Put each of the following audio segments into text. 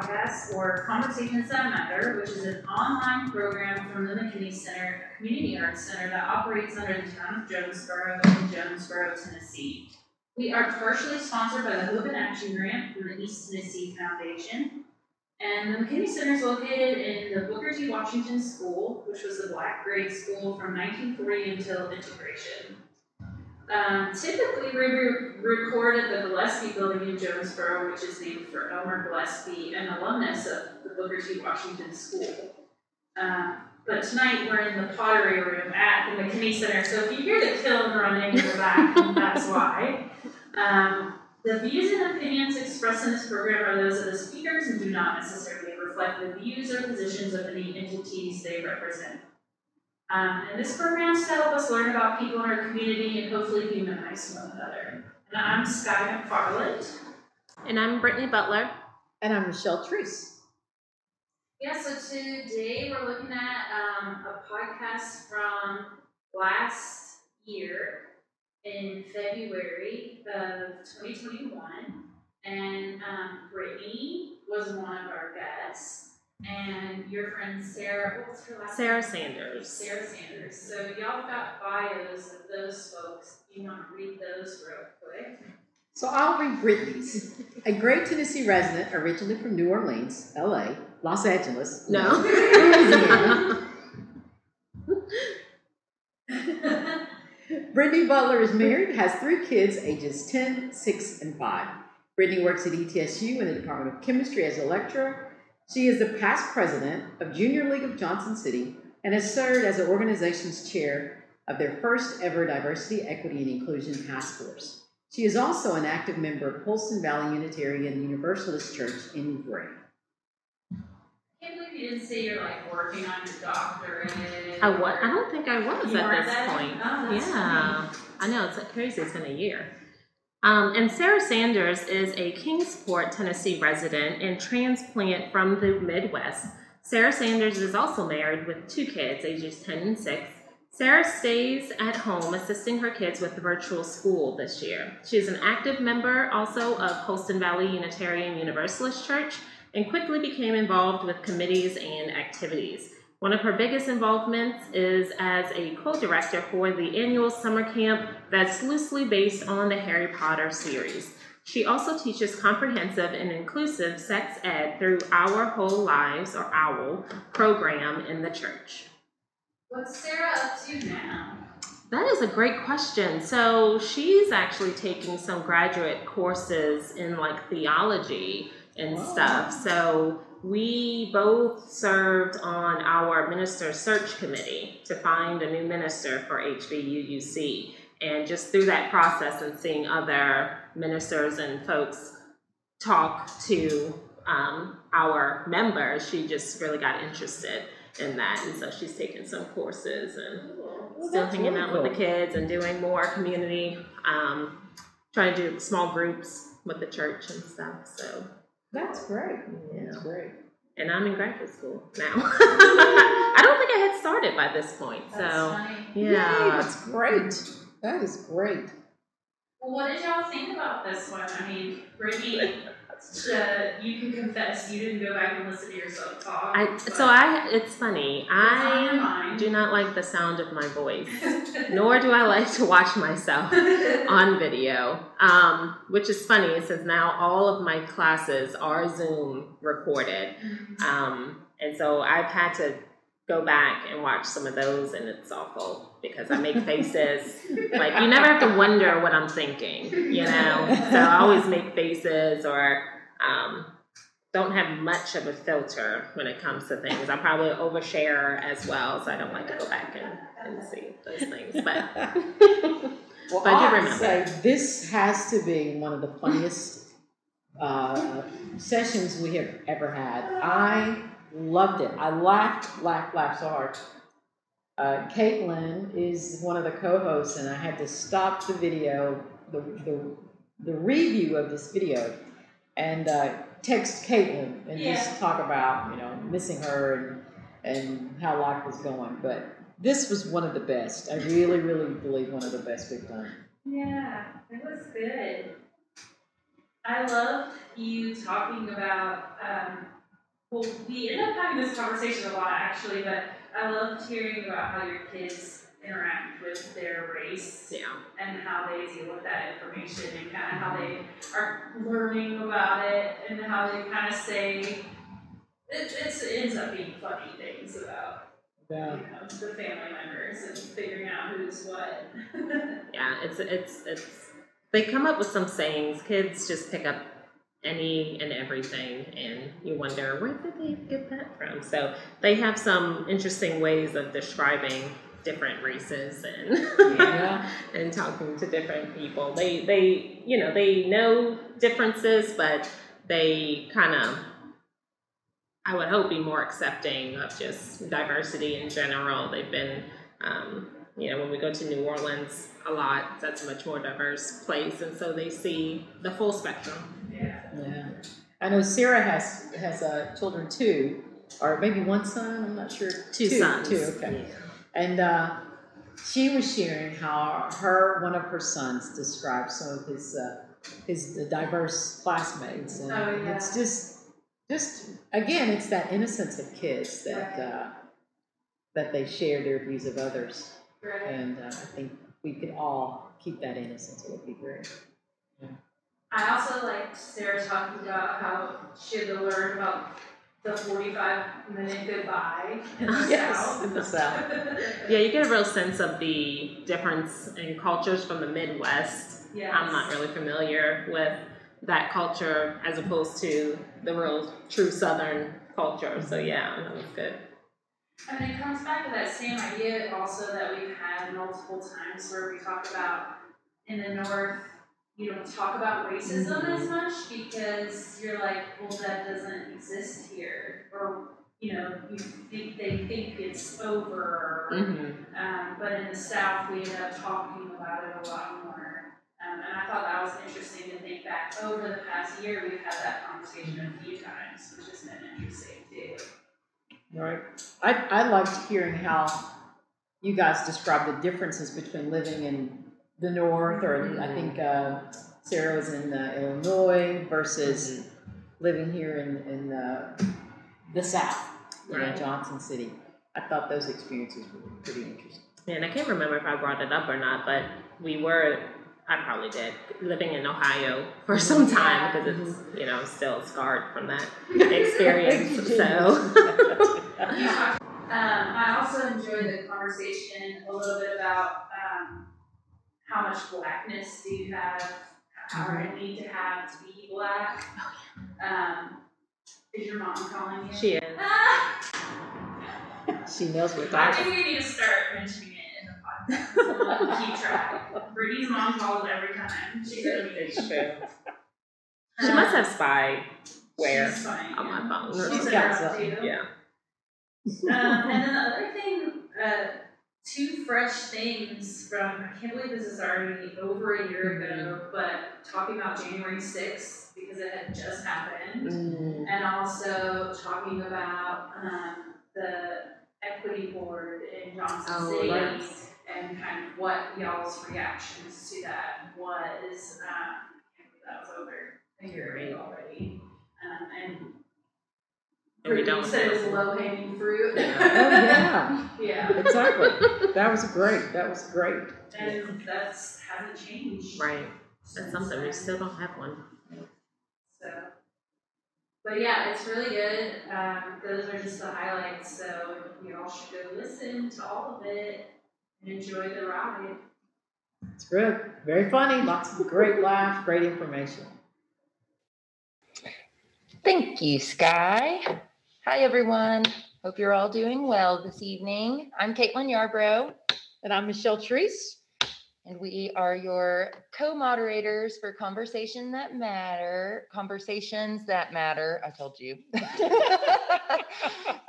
podcast, or Conversations That Matter, which is an online program from the McKinney Center, a community arts center that operates under the town of Jonesborough in Jonesborough, Tennessee. We are partially sponsored by the Hope and Action Grant from the East Tennessee Foundation. And the McKinney Center is located in the Booker T. Washington School, which was the black grade school from 1940 until integration. Um, typically, we re- record at the Gillespie Building in Jonesborough, which is named for Elmer Gillespie, an alumnus of the Booker T. Washington School. Um, but tonight we're in the pottery room at the McKinney Center, so if you hear the kiln running in the back, that's why. Um, the views and opinions expressed in this program are those of the speakers and do not necessarily reflect the views or positions of any entities they represent. Um, and this program is to help us learn about people in our community and hopefully humanize one another. And I'm Sky McFarland. And I'm Brittany Butler. And I'm Michelle Treece. Yeah, so today we're looking at um, a podcast from last year in February of 2021. And um, Brittany was one of our guests. And your friend Sarah, what was her last Sarah name? Sanders. Sarah Sanders. So y'all got bios of those folks. You want to read those real quick? So I'll read Brittany's. A Gray Tennessee resident, originally from New Orleans, LA, Los Angeles, No. Louisiana. Brittany Butler is married, has three kids, ages 10, 6, and 5. Brittany works at ETSU in the Department of Chemistry as a lecturer. She is the past president of Junior League of Johnson City and has served as the organization's chair of their first ever Diversity, Equity, and Inclusion Task Force. She is also an active member of Holston Valley Unitarian Universalist Church in Gray. can't believe you didn't say you're like working on your doctorate. I what? I don't think I was at this that? point. Oh, that's yeah, I know it's crazy. It's been a year. Um, and Sarah Sanders is a Kingsport, Tennessee resident and transplant from the Midwest. Sarah Sanders is also married with two kids, ages 10 and 6. Sarah stays at home assisting her kids with virtual school this year. She is an active member also of Holston Valley Unitarian Universalist Church and quickly became involved with committees and activities. One of her biggest involvements is as a co director for the annual summer camp that's loosely based on the Harry Potter series. She also teaches comprehensive and inclusive sex ed through Our Whole Lives, or OWL, program in the church. What's Sarah up to now? That is a great question. So she's actually taking some graduate courses in like theology and Wow. stuff. So we both served on our minister search committee to find a new minister for HVUUC. And just through that process and seeing other ministers and folks talk to um, our members, she just really got interested in that. And so she's taken some courses and still hanging out with the kids and doing more community, um, trying to do small groups with the church and stuff. So, That's great. Yeah. That's great. and I'm in graduate school now. I don't think I had started by this point. That's so, funny. Yay, yeah. that's great. That is great. Well, what did y'all think about this one? I mean, Brittany, uh, you can confess you didn't go back and listen to yourself talk. I, so I, it's funny. what's on your I do not like the sound of my voice, nor do I like to watch myself on video, um, which is funny since now all of my classes are Zoom recorded. Um, and so I've had to go back and watch some of those, and it's awful because I make faces. like, you never have to wonder what I'm thinking, you know? So I always make faces or um, don't have much of a filter when it comes to things. I probably overshare as well, so I don't like to go back and, and see those things. But Well, But I do remember. say this has to be one of the funniest uh, sessions we have ever had. I loved it. I laughed, laughed, laughed so hard. Uh, Katelyn is one of the co-hosts, and I had to stop the video, the the, the review of this video, and uh, text Katelyn and Yeah. just talk about you know missing her and and how life was going. But this was one of the best. I really, really believe one of the best we've done. Yeah, it was good. I loved you talking about um, well, we end up having this conversation a lot actually, but I loved hearing about how your kids interact with their race Yeah. and how they deal with that information and kind of how they are learning about it and how they kind of say it, it's, it ends up being funny things about Yeah. you know, the family members and figuring out who's what. Yeah, it's it's it's they come up with some sayings. Kids just pick up any and everything and you wonder where did they get that from? So they have some interesting ways of describing different races and Yeah. and talking to different people. They they you know, they know differences but they kind of I would hope be more accepting of just diversity in general. They've been um, you know, when we go to New Orleans a lot, that's a much more diverse place, and so they see the full spectrum. Yeah. Yeah. I know Sarah has has uh, children too, or maybe one son. I'm not sure. Two, sons. Two. Okay. And uh, she was sharing how her one of her sons described some of his uh, his diverse classmates, and Oh, yeah. it's just just again, it's that innocence of kids that Right. uh, that they share their views of others, Right. and uh, I think we could all keep that innocence. It would be great. I also liked Sarah talking about how she had to learn about the 45 minute goodbye in the Yes, South. in the South. Yeah, you get a real sense of the difference in cultures from the Midwest. yes. I'm not really familiar with that culture as opposed to the real true Southern culture. So mm-hmm. yeah, that was good. And it comes back to that same idea also that we've had multiple times where we talk about in the North, you don't talk about racism as much because you're like, well, that doesn't exist here. Or, you know, you think they think it's over. Mm-hmm. Um, but in the South, we end up talking about it a lot more. Um, and I thought that was interesting to think back over the past year. We've had that conversation a few times, which has been interesting too. Right. I, I liked hearing how you guys described the differences between living in the north, or I think uh, Sarah was in uh, Illinois versus living here in, in uh, the south, you know, Right. Johnson City. I thought those experiences were pretty interesting. And I can't remember if I brought it up or not, but we were, I probably did, living in Ohio for some time because it's, you know, still scarred from that experience. so, um, I also enjoyed the conversation a little bit about um, how much blackness do you have, how you need to have to be black. Um, is your mom calling you? she is. Ah! she knows what I that think we need to start mentioning it in the podcast. so keep track. Brittany's mom calls every time. She's It's true. She must have spy where on my phone. She's got. Yeah. Um, and then the other thing, uh, two fresh things from, I can't believe this is already over a year ago, but talking about January 6th because it had just happened. Mm, And also talking about um, the equity board in Johnson Oh, City right. and kind of what y'all's reactions to that was. Um, I can't believe that was over a year ago already. Um, and And we don't. said it was low hanging fruit. oh yeah, yeah. exactly. That was great. That was great. And that's hasn't changed. Right. That's since something. We still don't have one. So, but yeah, it's really good. Um, those are just the highlights. So you all should go listen to all of it and enjoy the ride. It's good. Very funny. Lots of great laughs, great information. Thank you, Sky. Hi, everyone. Hope you're all doing well this evening. I'm Katelyn Yarbrough, And I'm Michelle Treece. and we are your co-moderators for Conversation That Matter, Conversations That Matter. I told you.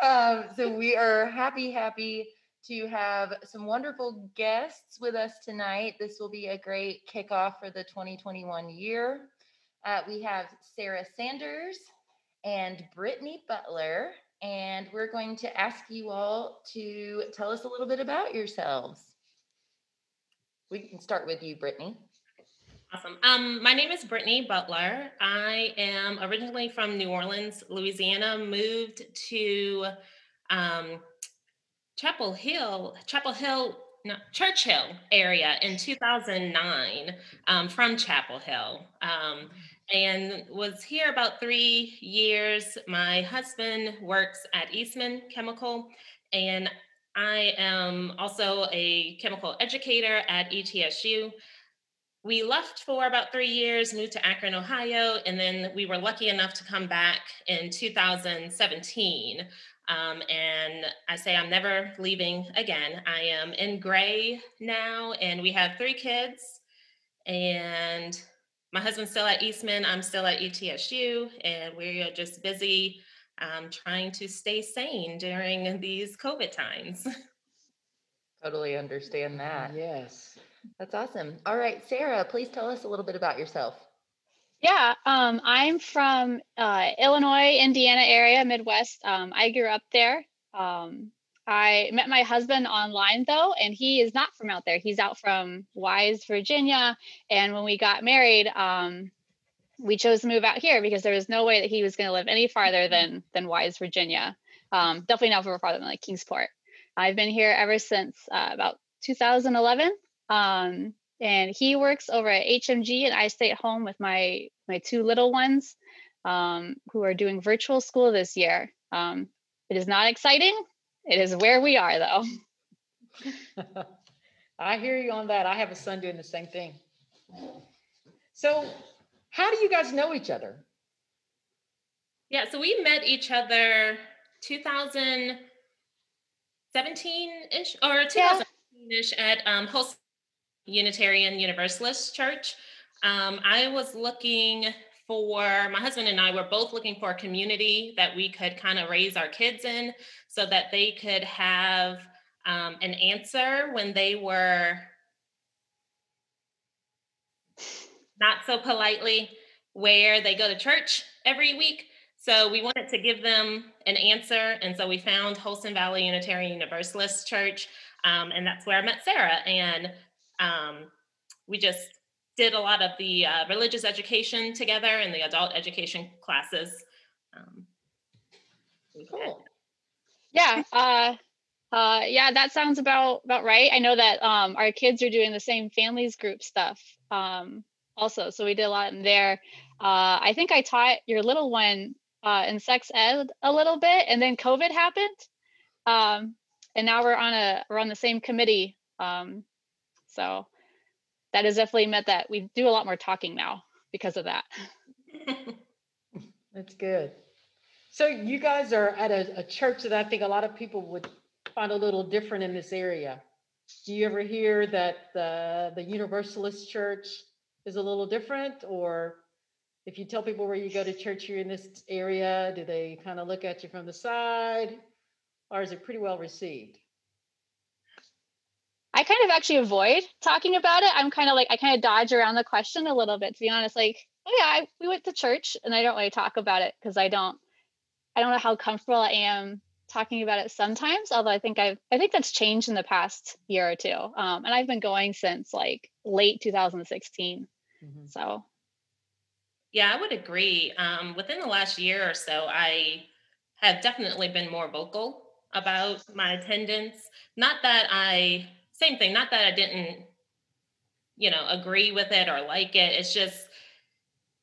um, so we are happy, happy to have some wonderful guests with us tonight. This will be a great kickoff for the 2021 year. Uh, we have Sarah Sanders and Brittany Butler, and we're going to ask you all to tell us a little bit about yourselves. We can start with you, Brittany. Awesome. Um, my name is Brittany Butler. I am originally from New Orleans, Louisiana. Moved to um, Chapel Hill, Chapel Hill, no, Church Hill area in 2009 um, from Chapel Hill, um, and was here about three years. My husband works at Eastman Chemical, and I am also a chemical educator at ETSU we left for about three years, moved to Akron, Ohio, and then we were lucky enough to come back in 2017. Um, and I say I'm never leaving again. I am in Gray now, and we have three kids. And my husband's still at Eastman, I'm still at ETSU, and we are just busy um, trying to stay sane during these COVID times. Totally understand that. Yes. That's awesome. All right, Sarah, please tell us a little bit about yourself. Yeah, um, I'm from uh, Illinois, Indiana area, Midwest. Um, I grew up there. Um, I met my husband online though, and he is not from out there. He's out from Wise, Virginia. And when we got married, um, we chose to move out here because there was no way that he was going to live any farther than than Wise, Virginia. Um, definitely not farther than like Kingsport. I've been here ever since uh, about 2011. Um, and he works over at HMG, and I stay at home with my my two little ones, um, who are doing virtual school this year. Um, it is not exciting. It is where we are, though. I hear you on that. I have a son doing the same thing. So, how do you guys know each other? Yeah, so we met each other 2017 ish or 2017 ish at um, Holston Unitarian Universalist Church. Um, I was looking for my husband and I were both looking for a community that we could kind of raise our kids in so that they could have um, an answer when they were not so politely where they go to church every week. So we wanted to give them an answer. And so we found Holston Valley Unitarian Universalist Church. Um, and that's where I met Sarah. And um, we just did a lot of the uh, religious education together and the adult education classes. Um, cool. Yeah. Uh, uh, yeah, that sounds about about right. I know that um, our kids are doing the same families group stuff um, also, so we did a lot in there. Uh, I think I taught your little one uh, in sex ed a little bit, and then COVID happened, um, and now we're on a we're on the same committee um, so that has definitely meant that we do a lot more talking now because of that. That's good. So you guys are at a, a, church that I think a lot of people would find a little different in this area. Do you ever hear that the the Universalist church is a little different, or if you tell people where you go to church here in this area, do they kind of look at you from the side, or is it pretty well received? I kind of actually avoid talking about it. I'm kind of like I kind of dodge around the question a little bit to be honest. Like, oh yeah, I, we went to church, and I don't really talk about it because I don't, I don't know how comfortable I am talking about it sometimes. Although I think I've, I think that's changed in the past year or two. Um, and I've been going since like late 2016. Mm-hmm. So. Yeah, I would agree. Um, within the last year or so, I have definitely been more vocal about my attendance. Not that I same thing. Not that I didn't, you know, agree with it or like it. It's just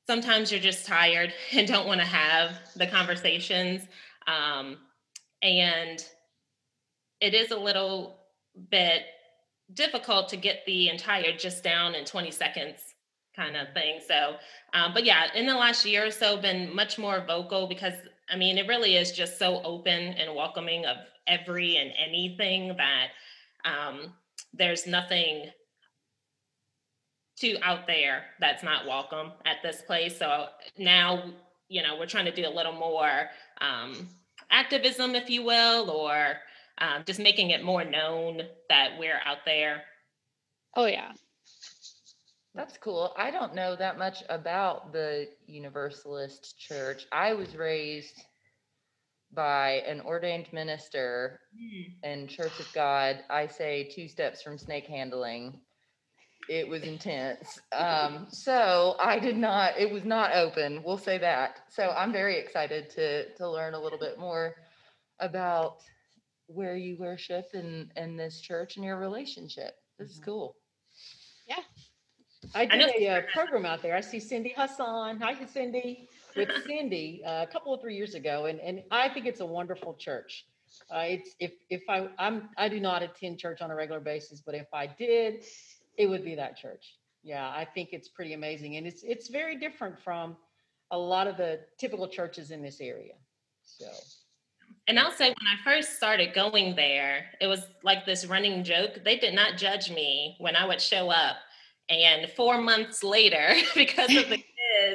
sometimes you're just tired and don't want to have the conversations. Um, and it is a little bit difficult to get the entire just down in 20 seconds kind of thing. So, um, but yeah, in the last year or so, been much more vocal because I mean, it really is just so open and welcoming of every and anything that um, there's nothing too out there that's not welcome at this place. So now, you know, we're trying to do a little more um, activism, if you will, or um, just making it more known that we're out there. Oh, yeah. That's cool. I don't know that much about the Universalist Church. I was raised by an ordained minister mm. in Church of God, I say two steps from snake handling. it was intense. Um, so I did not. It was not open. We'll say that. So I'm very excited to to learn a little bit more about where you worship and and this church and your relationship. This is cool. Yeah. I know- did a uh, program out there. I see Cindy Hassan. Hi, Cindy. With Cindy uh, a couple of three years ago, and and I think it's a wonderful church. Uh, it's if if I I'm I do not attend church on a regular basis, but if I did, it would be that church. Yeah, I think it's pretty amazing, and it's it's very different from a lot of the typical churches in this area. So And I'll say when I first started going there, it was like this running joke. They did not judge me when I would show up. And four months later, because of the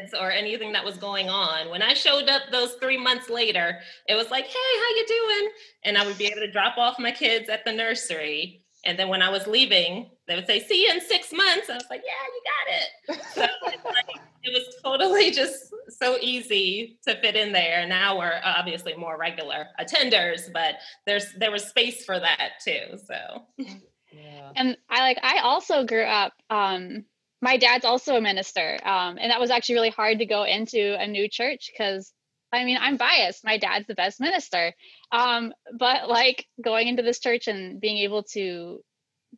kids or anything that was going on, when I showed up those three months later, it was like, hey, how you doing? And I would be able to drop off my kids at the nursery. And then when I was leaving, they would say, see you in six months. I was like, yeah, you got it. So like, it was totally just so easy to fit in there. Now we're obviously more regular attenders, but there's there was space for that too. So yeah, And I like I also grew up um my dad's also a minister. Um and that was actually really hard to go into a new church cuz I mean, I'm biased. My dad's the best minister. Um but like going into this church and being able to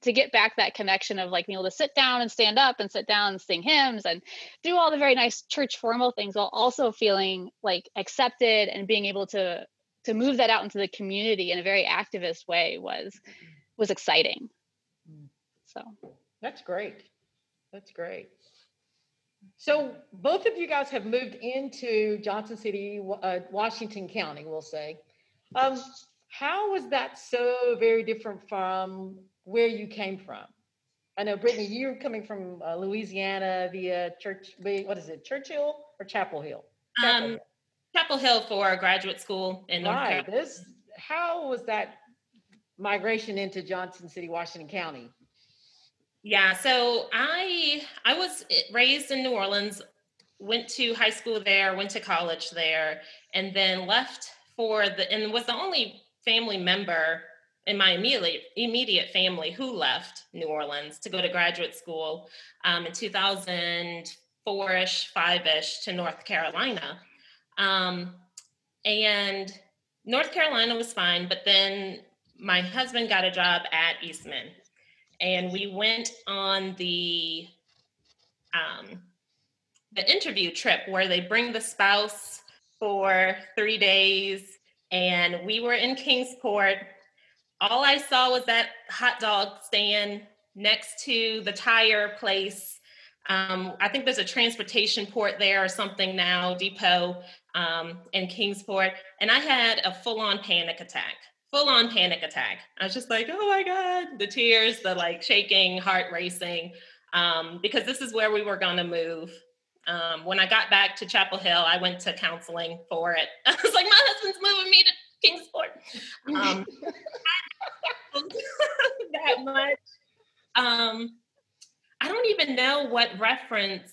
to get back that connection of like being able to sit down and stand up and sit down and sing hymns and do all the very nice church formal things while also feeling like accepted and being able to to move that out into the community in a very activist way was was exciting. Mm. So that's great. That's great. So both of you guys have moved into Johnson City, uh, Washington County, we'll say. Um, how was that so very different from where you came from? I know, Brittany, you're coming from uh, Louisiana via Church, what is it, Church Hill or Chapel Hill? Chapel um, Hill. Chapel Hill for graduate school in North Right. Carolina. This, how was that migration into Johnson City, Washington County? Yeah, so I I was eh, raised in New Orleans, went to high school there, went to college there, and then left for the and was the only family member in my immediate immediate family who left New Orleans to go to graduate school um, in 2004ish, five-ish to North Carolina, um, and North Carolina was fine, but then my husband got a job at Eastman and we went on the um, the interview trip where they bring the spouse for three days, and we were in Kingsport. All I saw was that hot dog stand next to the tire place. Um, I think there's a transportation port there or something now, depot um, in Kingsport, and I had a full-on panic attack full on panic attack. I was just like, oh my God, the tears, the like shaking, heart racing, um, because this is where we were going to move. Um, when I got back to Chapel Hill, I went to counseling for it. I was like, my husband's moving me to Kingsport. Um, that much. Um, I don't even know what reference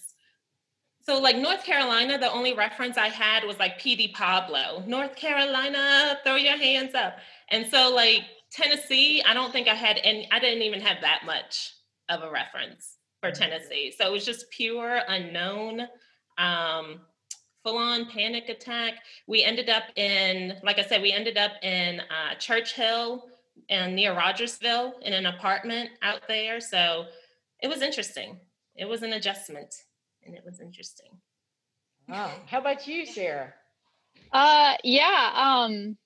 so like North Carolina, the only reference I had was like Petey Pablo. North Carolina, throw your hands up. And so like Tennessee, I don't think I had any I didn't even have that much of a reference for Tennessee. So it was just pure unknown. Um full on panic attack. We ended up in, like I said, we ended up in uh, Church Hill and near Rogersville in an apartment out there. So it was interesting. It was an adjustment and it was interesting. Wow. How about you, Sarah? uh yeah, um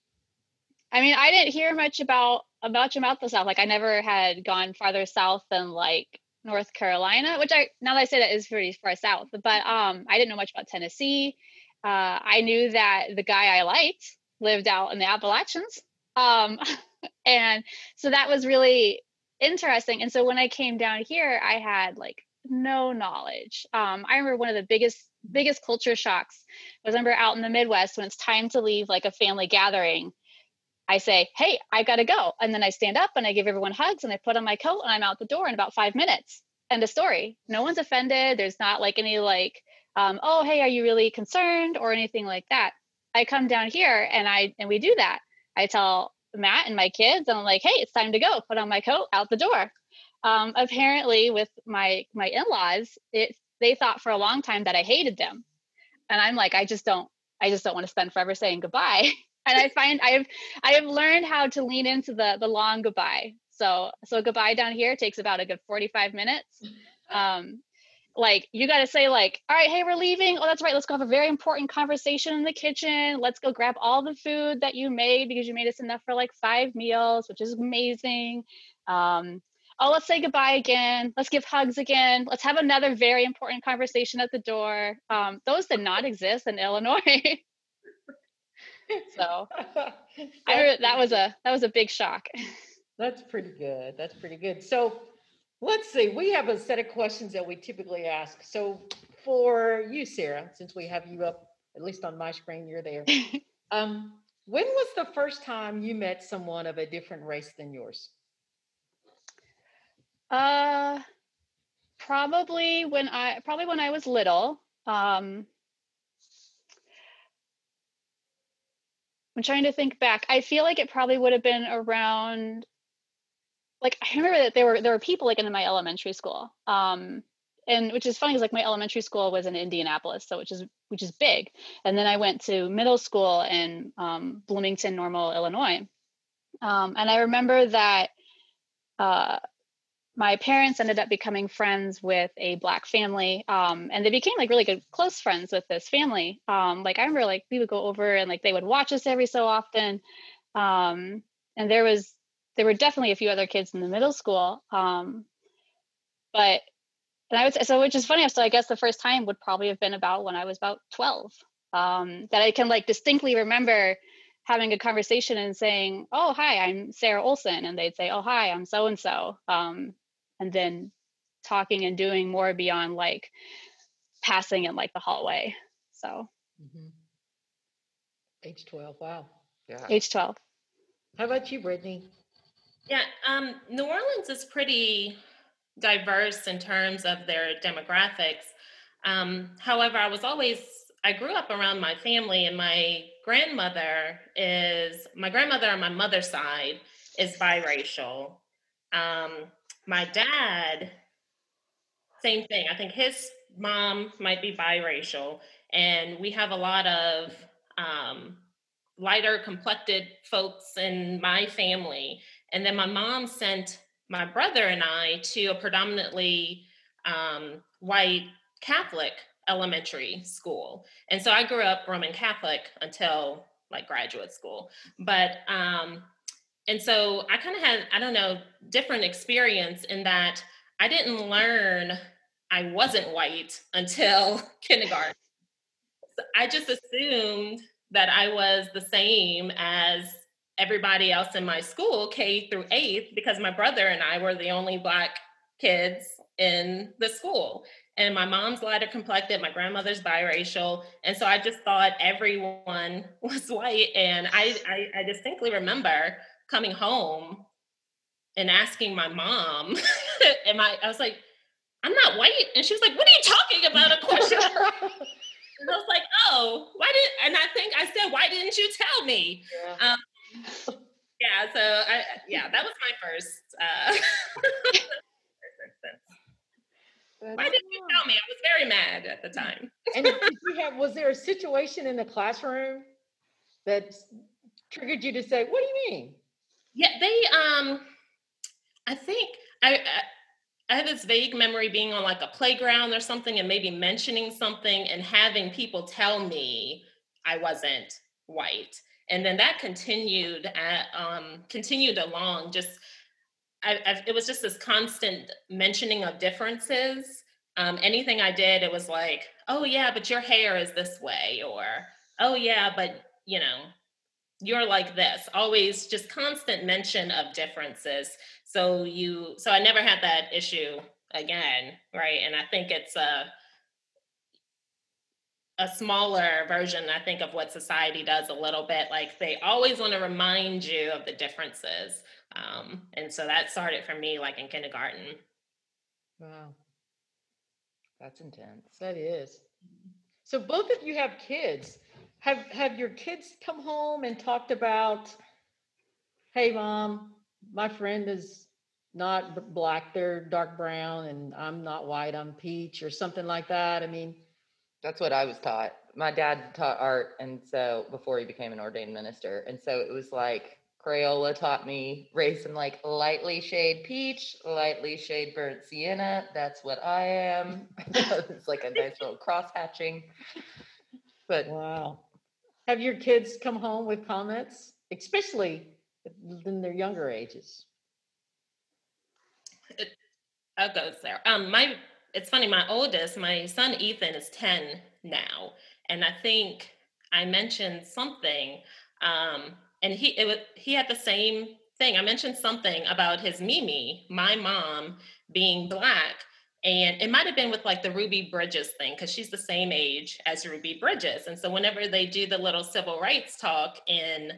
I mean I didn't hear much about much about the South. Like I never had gone farther south than like North Carolina, which I now that I say that is pretty far south, but um I didn't know much about Tennessee. Uh I knew that the guy I liked lived out in the Appalachians. Um and so that was really interesting. And so when I came down here, I had like no knowledge. Um, I remember one of the biggest biggest culture shocks was I remember out in the Midwest when it's time to leave like a family gathering. I say, "Hey, I gotta go," and then I stand up and I give everyone hugs and I put on my coat and I'm out the door in about five minutes. End of story. No one's offended. There's not like any like, um, "Oh, hey, are you really concerned?" or anything like that. I come down here and I and we do that. I tell Matt and my kids, and I'm like, "Hey, it's time to go." Put on my coat, out the door. Um, apparently with my my in-laws, it they thought for a long time that I hated them, and I'm like, I just don't, I just don't want to spend forever saying goodbye. and I find I have I have learned how to lean into the the long goodbye. So so goodbye down here takes about a good 45 minutes. Um, like you got to say like all right hey we're leaving oh that's right let's go have a very important conversation in the kitchen let's go grab all the food that you made because you made us enough for like five meals which is amazing um, oh let's say goodbye again let's give hugs again let's have another very important conversation at the door um, those did not exist in illinois so I, that was a that was a big shock that's pretty good that's pretty good so Let's see. We have a set of questions that we typically ask. So for you, Sarah, since we have you up, at least on my screen, you're there. um, when was the first time you met someone of a different race than yours? Uh, probably when I probably when I was little. Um, I'm trying to think back. I feel like it probably would have been around like I remember that there were there were people like in my elementary school. Um, and which is funny is like my elementary school was in Indianapolis, so which is which is big. And then I went to middle school in um, Bloomington Normal, Illinois. Um, and I remember that uh, my parents ended up becoming friends with a black family um, and they became like really good close friends with this family um, like i remember like we would go over and like they would watch us every so often um, and there was there were definitely a few other kids in the middle school. Um, but and I would say, so which is funny. So I guess the first time would probably have been about when I was about 12. Um, that I can like distinctly remember having a conversation and saying, "Oh, hi, I'm Sarah Olson," and they'd say, "Oh, hi, I'm so and so," and then talking and doing more beyond like passing in like the hallway. So, mm-hmm. age 12. Wow. Yeah. Age 12. How about you, Brittany? Yeah, um, New Orleans is pretty diverse in terms of their demographics. Um, however, I was always I grew up around my family, and my grandmother is my grandmother on my mother's side is biracial. Um, my dad, same thing. I think his mom might be biracial, and we have a lot of um, lighter complected folks in my family and then my mom sent my brother and I to a predominantly um, white Catholic elementary school. And so I grew up Roman Catholic until like graduate school. But, um, and so I kind of had, I don't know, different experience in that I didn't learn I wasn't white until kindergarten. So I just assumed that I was the same as everybody else in my school, K through eighth, because my brother and I were the only Black kids in the school. And my mom's lighter complected, my grandmother's biracial. And so I just thought everyone was white. And I, I, I distinctly remember coming home and asking my mom, am I, I was like, I'm not white. And she was like, what are you talking about? A question. and I was like, oh, why did, and I think I said, why didn't you tell me? Yeah. Um, yeah, so I yeah, that was my first uh Why didn't you tell me? I was very mad at the time. and did you have was there a situation in the classroom that triggered you to say, "What do you mean?" Yeah, they um I think I, I I have this vague memory being on like a playground or something and maybe mentioning something and having people tell me I wasn't white. And then that continued at, um, continued along just I, I, it was just this constant mentioning of differences. Um, anything i did it was like oh yeah but your hair is this way or oh yeah but you know you're like this always just constant mention of differences so you so i never had that issue again right and i think it's a a smaller version, I think, of what society does a little bit. Like they always want to remind you of the differences. Um, and so that started for me like in kindergarten. Wow. That's intense. That is. So both of you have kids. Have have your kids come home and talked about, hey mom, my friend is not black, they're dark brown, and I'm not white, I'm peach or something like that. I mean, That's what I was taught. My dad taught art, and so before he became an ordained minister, and so it was like Crayola taught me race in like lightly shade peach, lightly shade burnt sienna. That's what I am. it's like a nice little cross hatching. But wow. Have your kids come home with comments, especially in their younger ages? I'll go, Sarah. Um, my it's funny. My oldest, my son Ethan, is ten now, and I think I mentioned something, um, and he it was, he had the same thing. I mentioned something about his Mimi, my mom, being black, and it might have been with like the Ruby Bridges thing because she's the same age as Ruby Bridges, and so whenever they do the little civil rights talk in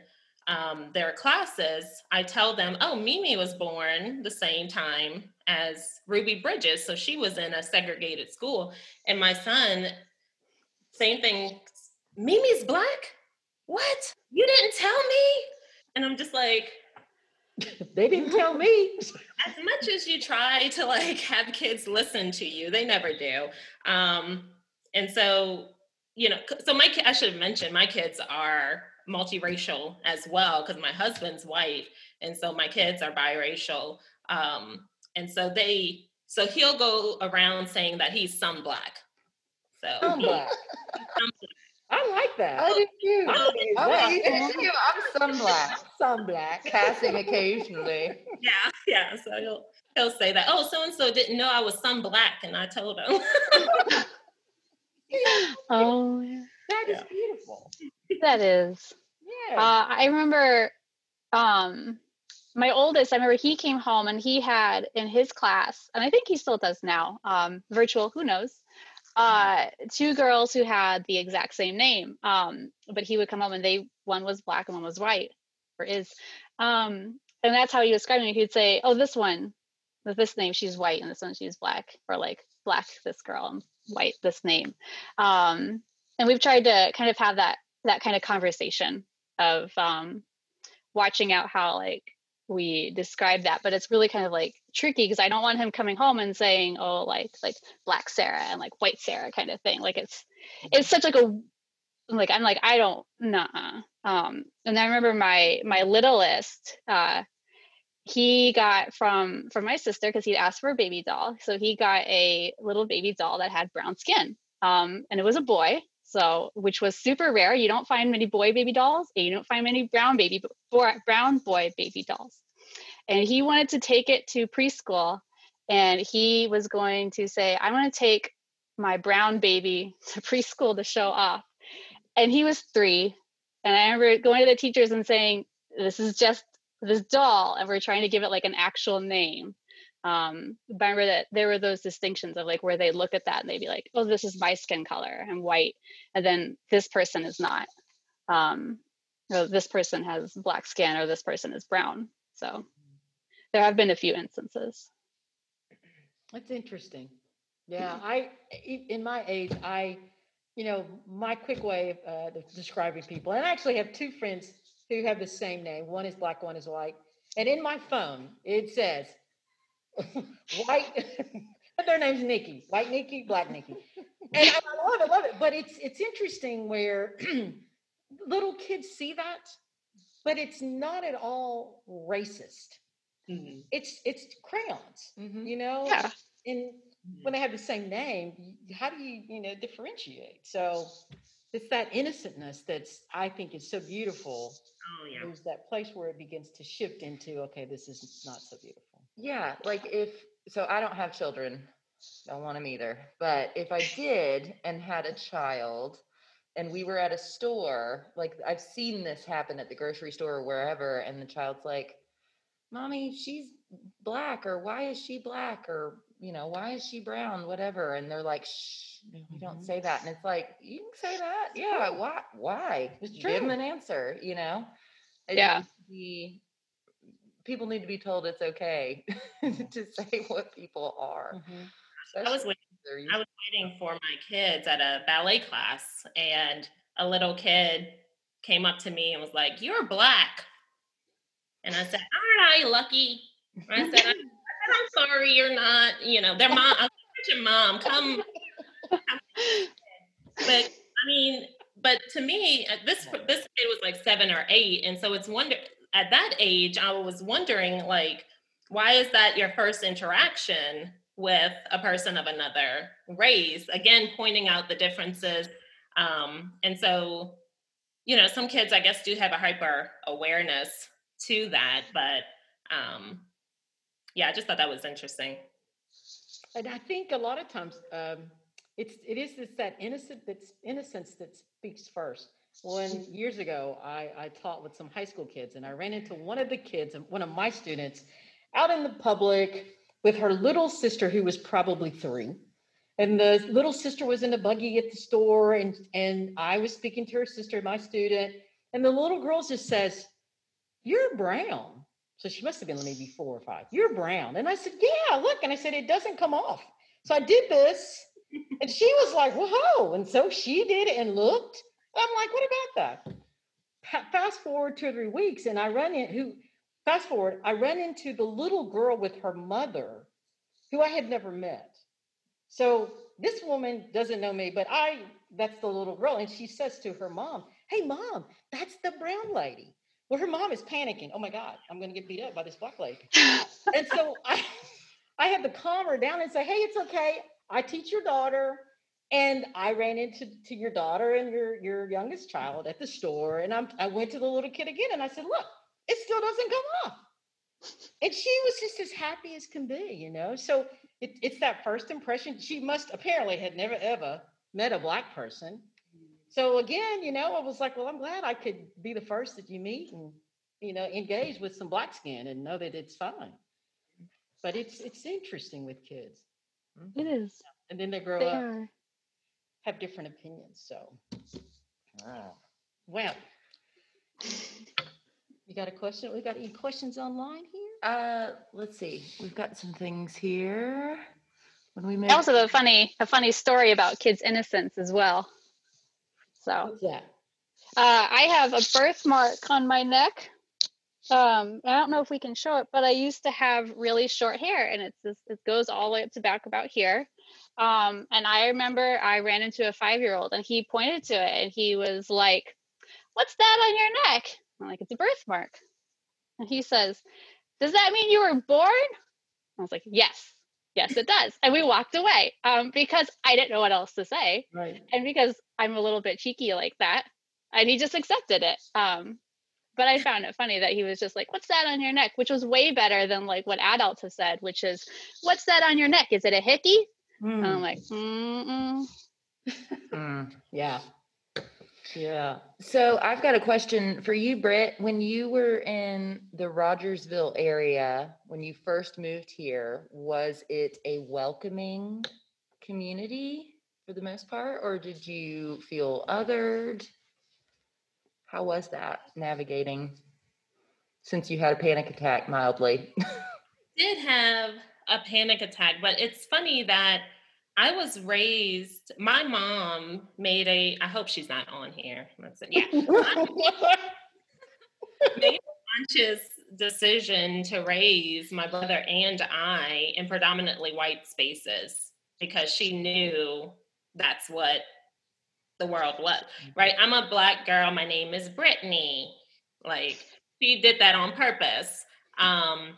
um, their classes, I tell them, oh, Mimi was born the same time as Ruby Bridges. So she was in a segregated school. And my son, same thing, Mimi's black? What? You didn't tell me? And I'm just like, They didn't tell me. as much as you try to like have kids listen to you, they never do. Um, and so, you know, so my I should have mentioned my kids are multiracial as well because my husband's white, and so my kids are biracial. Um, and so they, so he'll go around saying that he's some black. So I'm black. Some I like that. I did too. I I'm, did that. I'm, I'm some black, Some black. passing occasionally. yeah, yeah. So he'll he'll say that. Oh, so and so didn't know I was some black, and I told him. Oh. That is Yeah. beautiful. that is. Yeah. Uh, I remember um, my oldest, I remember he came home and he had in his class, and I think he still does now, um, virtual, who knows, uh, two girls who had the exact same name. Um, but he would come home and they, one was black and one was white, or is. Um, and that's how he described me. He'd say, Oh, this one, with this name, she's white, and this one, she's black, or like black, this girl, and white, this name. Um, and we've tried to kind of have that that kind of conversation of um, watching out how like we describe that but it's really kind of like tricky because i don't want him coming home and saying oh like like black sarah and like white sarah kind of thing like it's it's such like a like i'm like i don't nah um and i remember my my littlest uh he got from from my sister because he'd asked for a baby doll so he got a little baby doll that had brown skin um and it was a boy so which was super rare. You don't find many boy baby dolls and you don't find many brown baby brown boy baby dolls. And he wanted to take it to preschool and he was going to say i want to take my brown baby to preschool to show off. And he was three and i remember going to the teachers and saying this is just this doll and we're trying to give it like an actual name um but i remember that there were those distinctions of like where they look at that and they'd be like oh this is my skin color i'm white and then this person is not um this person has black skin or this person is brown so there have been a few instances That's interesting. Yeah, I i- in my age, I, you know, my quick way of uh, of describing people, and I actually have two friends who have the same name. One is black, one is white. And in my phone, it says white. but their name's Nikki, white Nikki, black Nikki, and I love it, love it. But it's it's interesting where little kids see that, but it's not at all racist. Mhm. It's it's crayons, Mhm. you know yeah and when they have the same name, how do you, you know, differentiate? So it's that innocentness that's I think is so beautiful. Oh yeah. There's that place where it begins to shift into, okay, this is not so beautiful. Yeah, like if so, I don't have children. Don't want them either. But if I did and had a child, and we were at a store, like I've seen this happen at the grocery store or wherever, and the child's like, "Mommy, she's black," or "Why is she black?" or you know, "Why is she brown?" Whatever, and they're like, "Shh, no, we don't say that." And it's like, you can say that, yeah. Why? Why? Give them an answer. You know. It Yeah. be- people need to be told it's okay to say what people are. I was waiting I was waiting for my kids at a ballet class, and a little kid came up to me and was like, "You're black," and I said, "Aren't I lucky?" I said, "I, I sorry, you're not, you know, their mom, I'm your mom, come. but I mean, but to me, uh, this this kid was like seven or eight, and so it's wonder at that age, I was wondering like, why is that your first interaction with a person of another race? Again, pointing out the differences, um, and so you know, some kids I guess do have a hyper awareness to that, but um, yeah, I just thought that was interesting. And I think a lot of times um, it's it is this that innocent that's innocence that speaks first. When years ago I, I taught with some high school kids and I ran into one of the kids, one of my students, out in the public with her little sister who was probably three. And the little sister was in a buggy at the store, and and I was speaking to her sister, my student, and the little girl just says, "You're brown." So she must have been maybe four or five. You're brown. And I said, Yeah, look. And I said, It doesn't come off. So I did this. and she was like, Whoa. And so she did it and looked. I'm like, What about that? Fast forward two or three weeks, and I run in who fast forward, I run into the little girl with her mother who I had never met. So this woman doesn't know me, but I that's the little girl. And she says to her mom, Hey mom, that's the brown lady. Well, her mom is panicking. Oh my God, I'm going to get beat up by this black lady. and so I, I had to calm her down and say, hey, it's okay. I teach your daughter. And I ran into to your daughter and your, your youngest mm-hmm. child at the store. And I'm, I went to the little kid again and I said, look, it still doesn't come off. And she was just as happy as can be, you know? So it, it's that first impression. She must apparently had never ever met a black person mm-hmm. so again, you know, I was like, well, I'm glad I could be the first that you meet and, you know, engage with some black skin and know that it's fine. But it's it's interesting with kids. It is. And then they grow They up, are. Have different opinions. So wow. Well. You got a question? We got any questions online here? Uh, let's see. We've got some things here. When we make Also, a funny, a funny story about kids' innocence as well. So What's that? uh, I have a birthmark on my neck. Um, I don't know if we can show it, but I used to have really short hair, and it's this, it goes all the way up to back about here. Um, and I remember I ran into a five year old, and he pointed to it, and he was like, "What's that on your neck?" I'm like, "It's a birthmark." And he says, "Does that mean you were born?" I was like, "Yes." Yes, it does. And we walked away um, because I didn't know what else to say Right. and because I'm a little bit cheeky like that, and he just accepted it. Um, but I found it funny that he was just like, "What's that on your neck?" Which was way better than like what adults have said, which is, "What's that on your neck? Is it a hickey?" And I'm like, Mm-mm. Mm. Yeah. Yeah. So I've got a question for you, Britt. When you were in the Rogersville area, when you first moved here, was it a welcoming community for the most part, or did you feel othered? How was that navigating since you had a panic attack mildly? did have a panic attack, but it's funny that I was raised. My mom made a. I hope she's not on here. That's it. Yeah, made a conscious decision to raise my brother and I in predominantly white spaces because she knew that's what the world was. Right? I'm a black girl. My name is Brittany. Like she did that on purpose. Um,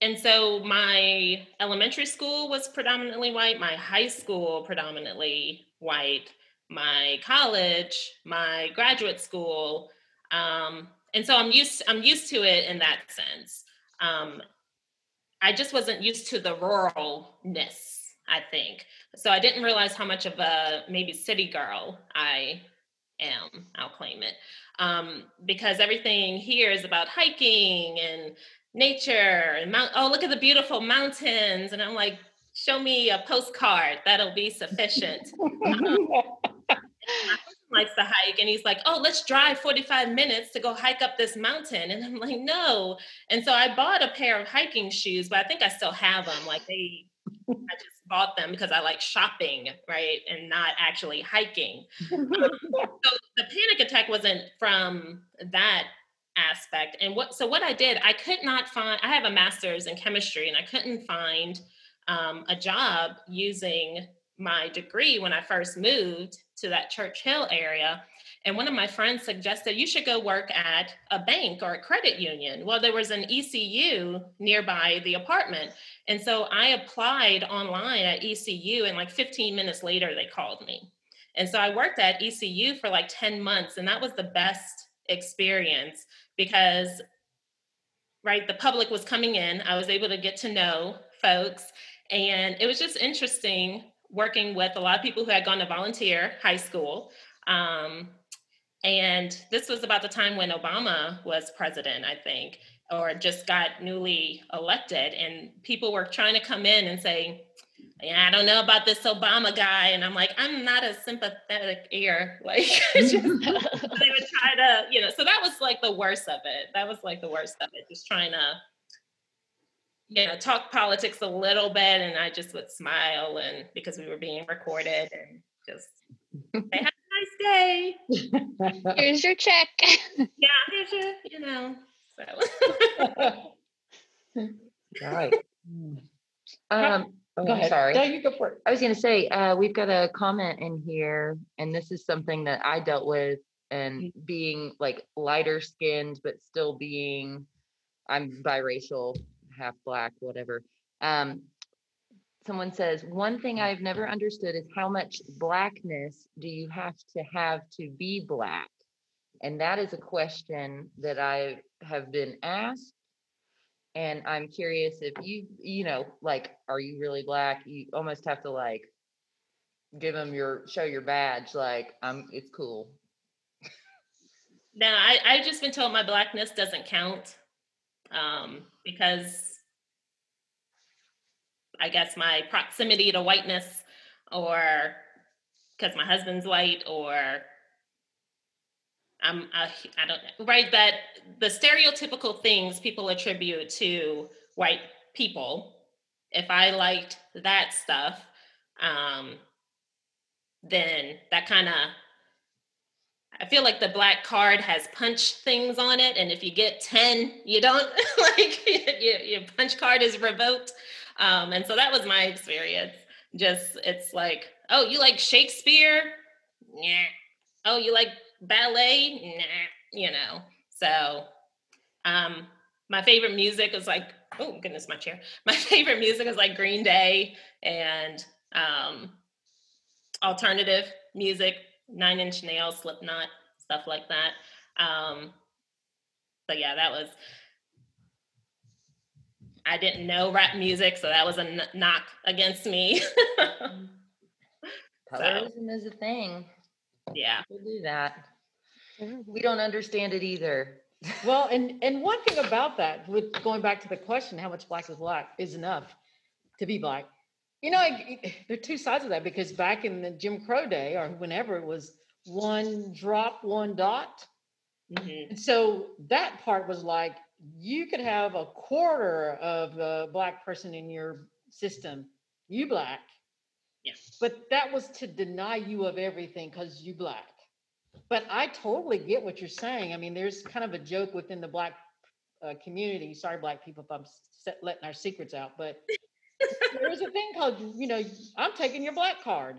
and so my elementary school was predominantly white, my high school predominantly white, my college, my graduate school, um, and so I'm used I'm used to it in that sense. Um, I just wasn't used to the ruralness. I think so. I didn't realize how much of a maybe city girl I am. I'll claim it um, because everything here is about hiking and nature and mount oh look at the beautiful mountains. And i'm like show me a postcard. That'll be sufficient. Um, likes to hike. And he's like oh let's drive 45 minutes to go hike up this mountain. And i'm like no. And so i bought a pair of hiking shoes but i think i still have them. Like they i just bought them because i like shopping right and not actually hiking. Um, so the panic attack wasn't from that aspect. And what so what I did, I could not find. I have a master's in chemistry, and I couldn't find um, a job using my degree when I first moved to that Church Hill area. And one of my friends suggested you should go work at a bank or a credit union. Well, there was an ECU nearby the apartment. And so I applied online at ECU, and like 15 minutes later, they called me. And so I worked at ECU for like 10 months, and that was the best experience because, right, the public was coming in. I was able to get to know folks, and it was just interesting working with a lot of people who had gone to volunteer high school. Um, and this was about the time when Obama was president, I think, or just got newly elected. And people were trying to come in and say, yeah, I don't know about this Obama guy. And I'm like, I'm not a sympathetic ear. Like, just, they would try to, you know, so that was like the worst of it. That was like the worst of it, just trying to, you know, talk politics a little bit. And I just would smile and because we were being recorded and just say, have a nice day. Here's your check. yeah, here's your, you know, so. All right. Um, oh, Go I'm ahead. sorry. No, you go for it. I was going to say, uh, we've got a comment in here, and this is something that I dealt with, and being like lighter skinned, but still being, I'm biracial, half black, whatever. Um, someone says, one thing I've never understood is how much blackness do you have to have to be black? And that is a question that I have been asked. And I'm curious if you, you know, like, are you really black? You almost have to like give them your show your badge, like, um, it's cool. No, I, I've just been told my blackness doesn't count um, because I guess my proximity to whiteness, or because my husband's white, or I'm I, I don't right that the stereotypical things people attribute to white people. If I liked that stuff, um, then that kind of I feel like the black card has punch things on it, and if you get ten, you don't like your, your punch card is revoked. Um, and so that was my experience. Just it's like, oh, you like Shakespeare? Yeah. Oh, you like ballet? Nah. You know. So, um, my favorite music is like, oh goodness, my chair. My favorite music is like Green Day and um, alternative music, Nine Inch Nails, Slipknot, stuff like that. Um, but yeah, that was. I didn't know rap music, so that was a n- knock against me. So, is a thing. Yeah. We'll do that. We don't understand it either. Well, and and one thing about that, with going back to the question, how much black is black is enough to be black. You know, I, there are two sides of that because back in the Jim Crow day or whenever it was one drop, one dot. Mhm. And so that part was like you could have a quarter of a black person in your system, you black, Yes. but that was to deny you of everything because you black. But I totally get what you're saying. I mean, there's kind of a joke within the black uh, community. Sorry, black people, if I'm set, letting our secrets out, but there's a thing called, you know, I'm taking your black card.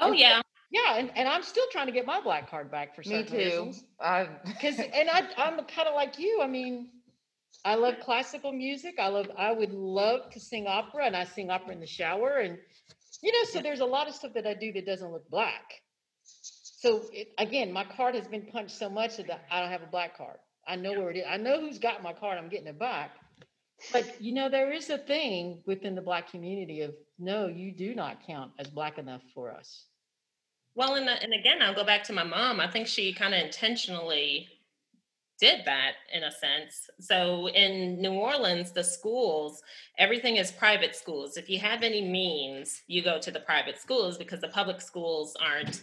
Oh And- yeah. Yeah, and, and I'm still trying to get my black card back for Me too. Because and I I'm kind of like you. I mean, I love classical music. I love I would love to sing opera, and I sing opera in the shower, and you know, so there's a lot of stuff that I do that doesn't look black. So it, again, my card has been punched so much that I don't have a black card. I know where it is. I know who's got my card. I'm getting it back. But you know, there is a thing within the black community of no, you do not count as black enough for us. Well, and, and again, I'll go back to my mom. I think she kind of intentionally did that in a sense. So in New Orleans, the schools, everything is private schools. If you have any means, you go to the private schools because the public schools aren't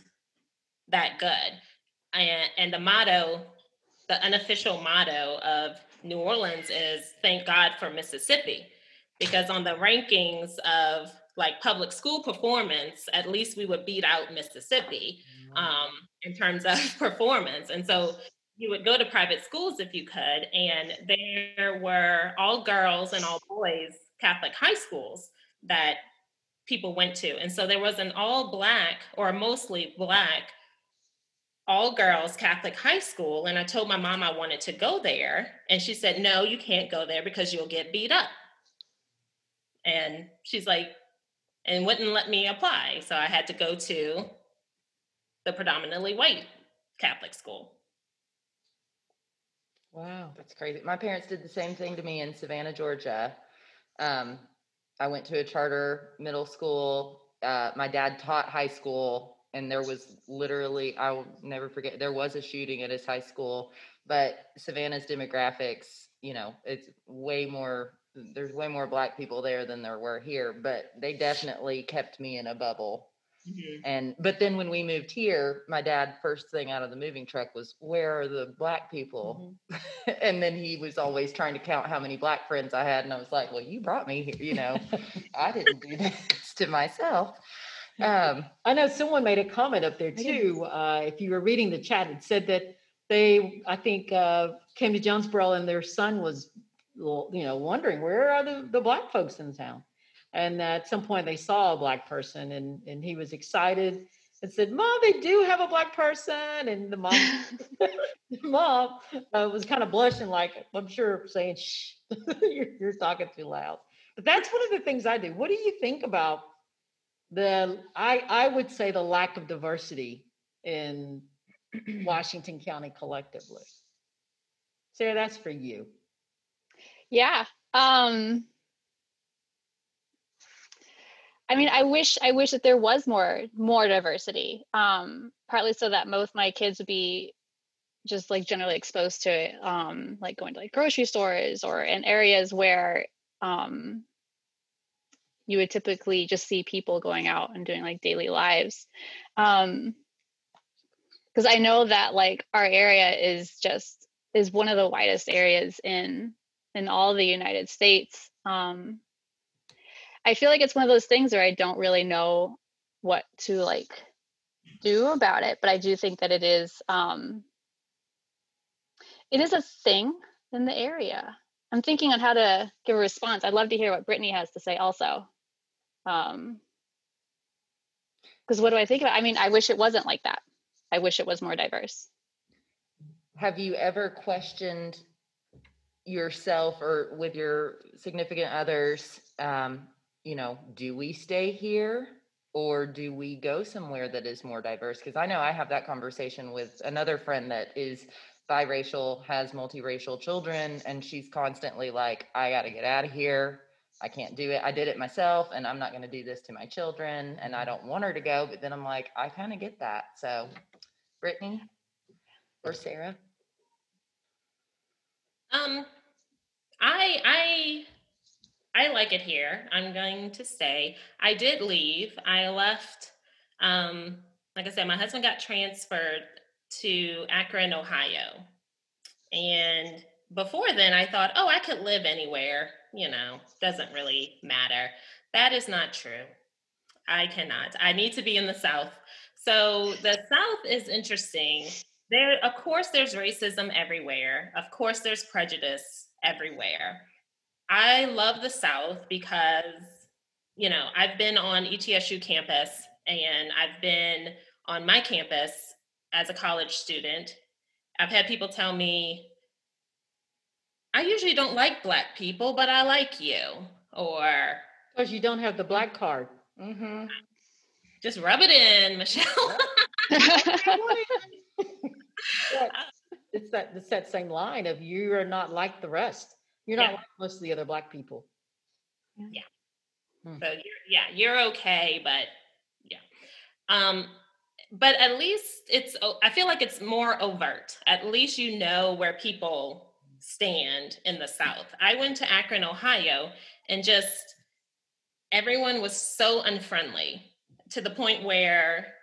that good. And, and the motto, the unofficial motto of New Orleans is thank God for Mississippi. Because on the rankings of like public school performance, at least we would beat out Mississippi um, in terms of performance. And so you would go to private schools if you could, and there were all girls and all boys Catholic high schools that people went to. And so there was an all black or mostly black all girls Catholic high school. And I told my mom I wanted to go there. And she said, No, you can't go there because you'll get beat up. And she's like, and wouldn't let me apply. So I had to go to the predominantly white Catholic school. Wow, that's crazy. My parents did the same thing to me in Savannah, Georgia. Um, I went to a charter middle school. Uh, my dad taught high school, and there was literally, I will never forget, there was a shooting at his high school. But Savannah's demographics, you know, it's way more, there's way more black people there than there were here, but they definitely kept me in a bubble Mm-hmm. And but then when we moved here, my dad first thing out of the moving truck was, "Where are the black people?" Mm-hmm. and then he was always trying to count how many black friends I had, and I was like, "Well, you brought me here, you know. I didn't do this to myself." Um, I know someone made a comment up there too. Uh, if you were reading the chat, it said that they, I think, uh, came to Jonesborough and their son was, you know, wondering where are the, the black folks in town and at some point they saw a black person and and he was excited and said mom they do have a black person and the mom the mom uh, was kind of blushing like i'm sure saying shh you're, you're talking too loud. But that's one of the things i do. What do you think about the i i would say the lack of diversity in washington county collectively? Sarah that's for you. Yeah um I mean, I wish I wish that there was more more diversity. Um, partly so that both my kids would be just like generally exposed to um, like going to like grocery stores or in areas where um, you would typically just see people going out and doing like daily lives. Um, because I know that like our area is just is one of the widest areas in in all the United States. Um, I feel like it's one of those things where I don't really know what to like do about it, but I do think that it is um it is a thing in the area. I'm thinking on how to give a response. I'd love to hear what Brittany has to say also. Um because what do I think about? I mean, I wish it wasn't like that. I wish it was more diverse. Have you ever questioned yourself or with your significant others um, you know, do we stay here or do we go somewhere that is more diverse? Because I know I have that conversation with another friend that is biracial, has multiracial children, and she's constantly like, I got to get out of here. I can't do it. I did it myself, and I'm not going to do this to my children. And I don't want her to go. But then I'm like, I kind of get that. So, Brittany or Sarah? Um, I I I like it here. I'm going to stay. I did leave. I left. Um, like I said, my husband got transferred to Akron, Ohio. And before then, I thought, oh, I could live anywhere, you know, doesn't really matter. That is not true. I cannot. I need to be in the South. So the South is interesting. There, of course, there's racism everywhere. Of course, there's prejudice everywhere. I love the South because, you know, I've been on ETSU campus and I've been on my campus as a college student. I've had people tell me, I usually don't like Black people, but I like you. Or, because you don't have the Black card. Mm-hmm. Just rub it in, Michelle. it's that it's that same line of you are not like the rest. You're not yeah. like most of the other black people. Yeah. Hmm. So you're, yeah, you're okay, but yeah. Um, but at least it's I feel like it's more overt. At least you know where people stand in the South. I went to Akron, Ohio, and just everyone was so unfriendly to the point where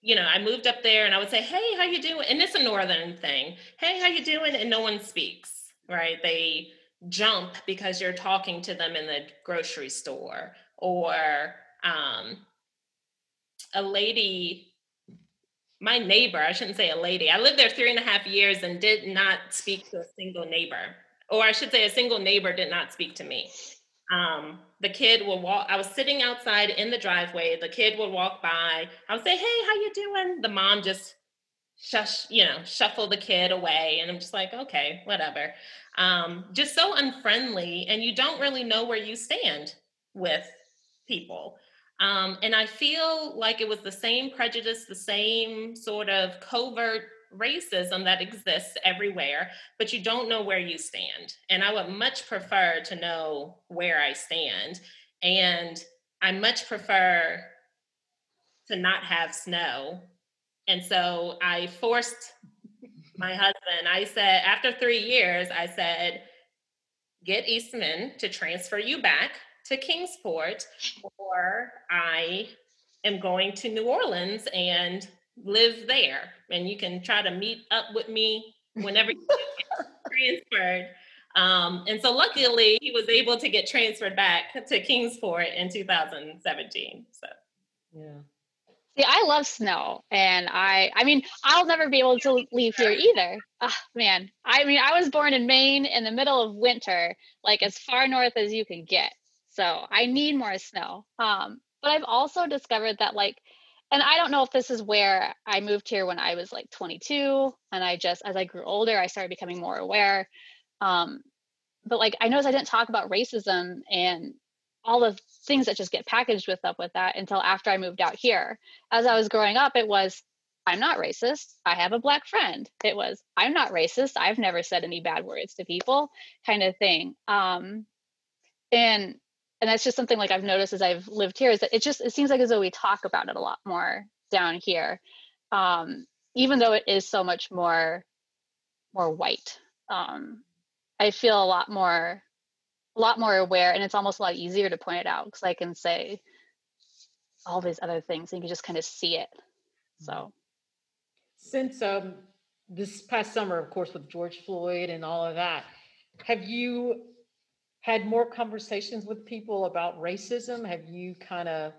you know, I moved up there and I would say, "Hey, how you doing?" And it's a northern thing. "Hey, how you doing?" and no one speaks right? They jump because you're talking to them in the grocery store or um, a lady my neighbor, I shouldn't say a lady, I lived there three and a half years and did not speak to a single neighbor. Or I should say, a single neighbor did not speak to me. Um, the kid will walk, I was sitting outside in the driveway. The kid would walk by. I would say, Hey, how you doing? The mom just shush, you know, shuffle the kid away. And I'm just like, okay, whatever. Um, just so unfriendly. And you don't really know where you stand with people. Um, and I feel like it was the same prejudice, the same sort of covert racism that exists everywhere, but you don't know where you stand. And I would much prefer to know where I stand. And I much prefer to not have snow. And so I forced my husband, I said, after three years, I said, get Eastman to transfer you back to Kingsport, or I am going to New Orleans and live there. And you can try to meet up with me whenever you get transferred. Um, and so luckily he was able to get transferred back to Kingsport in 2017. So Yeah. See, I love snow, and I, I mean, I'll never be able to leave here either. Ah, man, I mean, I was born in Maine in the middle of winter, like as far north as you can get. So I need more snow. Um, but I've also discovered that, like, and I don't know if this is where I moved here when I was like 22, and I just, as I grew older, I started becoming more aware. Um, but like, I noticed I didn't talk about racism and all the things that just get packaged with up with that until after I moved out here. As I was growing up, it was I'm not racist. I have a black friend. It was I'm not racist. I've never said any bad words to people, kind of thing. Um, and and that's just something like I've noticed as I've lived here is that it just it seems like as though we talk about it a lot more down here, um, even though it is so much more more white. Um, I feel a lot more a lot more aware and it's almost a lot easier to point it out because I can say all these other things and you can just kind of see it. So Since um, this past summer, of course, with George Floyd and all of that, have you had more conversations with people about racism? Have you kind of,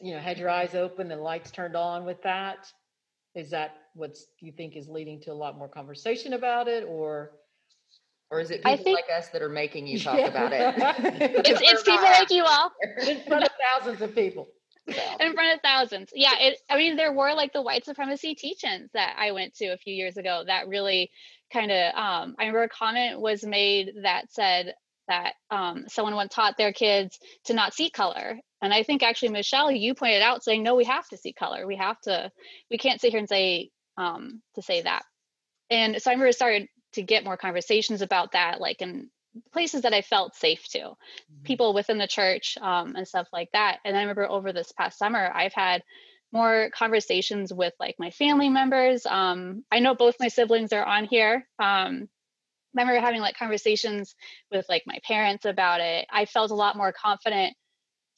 you know, had your eyes open and lights turned on with that? Is that what you think is leading to a lot more conversation about it, or? Or is it people think- like us that are making you talk about it? it's, it's people like you all in front of thousands of people? in front of thousands. Yeah, it, I mean, there were like the white supremacy teach-ins that I went to a few years ago that really kind of. Um, I remember a comment was made that said that um, someone once taught their kids to not see color, and I think actually Michelle, you pointed out saying no, we have to see color. We have to. We can't sit here and say um, to say that. And so I remember started to get more conversations about that, like in places that I felt safe to people within the church um, and stuff like that. And I remember over this past summer, I've had more conversations with like my family members. Um, I know both my siblings are on here. Um, I remember having like conversations with like my parents about it. I felt a lot more confident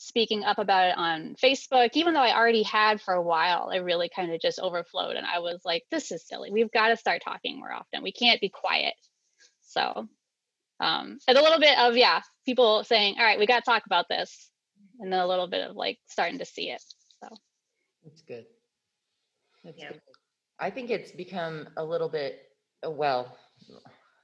speaking up about it on Facebook, even though I already had for a while. It really kind of just overflowed, and I was like, "This is silly. We've got to start talking more often. We can't be quiet." So um, and a little bit of yeah people saying all right we got to talk about this and then a little bit of like starting to see it so That's good. That's Yeah. good. I think it's become a little bit, uh, well,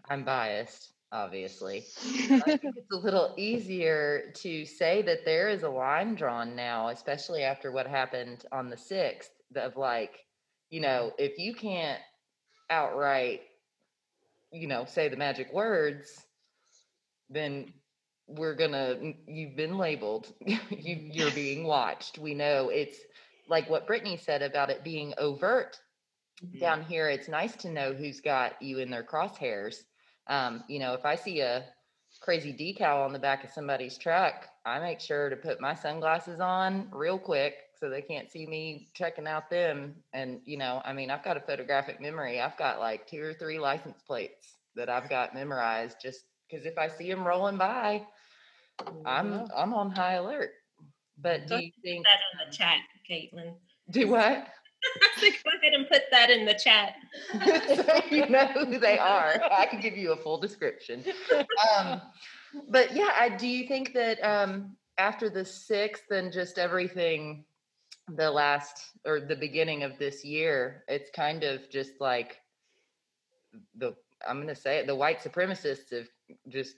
I'm biased, obviously. I think it's a little easier to say that there is a line drawn now, especially after what happened on the 6th, of like, you know, if you can't outright, you know, say the magic words, then we're gonna you've been labeled. You you're being watched. We know it's like what brittany said about it being overt mm-hmm. down here it's nice to know who's got you in their crosshairs um, you know if i see a crazy decal on the back of somebody's truck i make sure to put my sunglasses on real quick so they can't see me checking out them. And you know i mean i've got a photographic memory. I've got like two or three license plates that i've got memorized just because if i see them rolling by i'm i'm on high alert. But do you think that in the chat, Katelyn. do what I said, go ahead and put that in the chat. so you know who they are. I can give you a full description. Um, but yeah, I, do you think that um, after the sixth and just everything the last or the beginning of this year, it's kind of just like the I'm going to say it, the white supremacists have just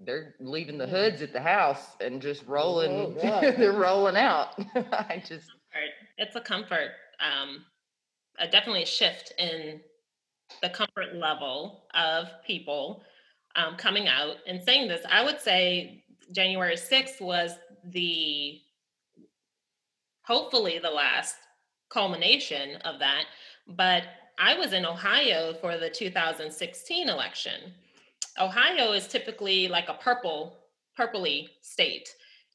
they're leaving the hoods at the house and just rolling. Oh, God. they're rolling out. I just comfort. It's a comfort. Um, a definitely a shift in the comfort level of people um, coming out and saying this. I would say January 6th was the hopefully the last culmination of that. But I was in Ohio for the 2016 election. Ohio is typically like a purple, purpley state.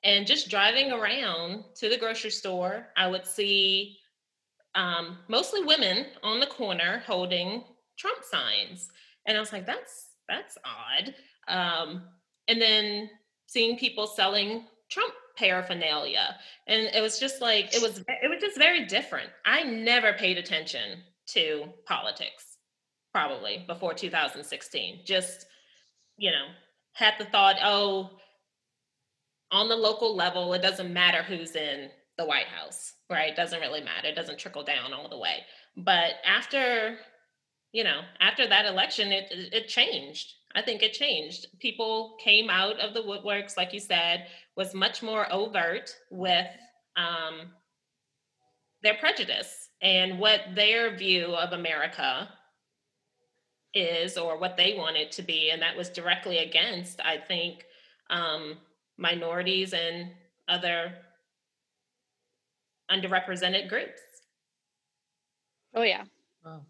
And just driving around to the grocery store, I would see um, mostly women on the corner holding Trump signs. And I was like, that's that's odd. Um, and then seeing people selling Trump paraphernalia. And it was just like it was it was just very different. I never paid attention to politics probably before 2016. Just, you know, had the thought, oh, on the local level, it doesn't matter who's in the White House, right? It doesn't really matter. It doesn't trickle down all the way. But after, you know, after that election, it it changed. I think it changed. People came out of the woodworks, like you said, was much more overt with um, their prejudice and what their view of America is or what they want it to be. And that was directly against, I think, um, minorities and other underrepresented groups. Oh yeah. Wow.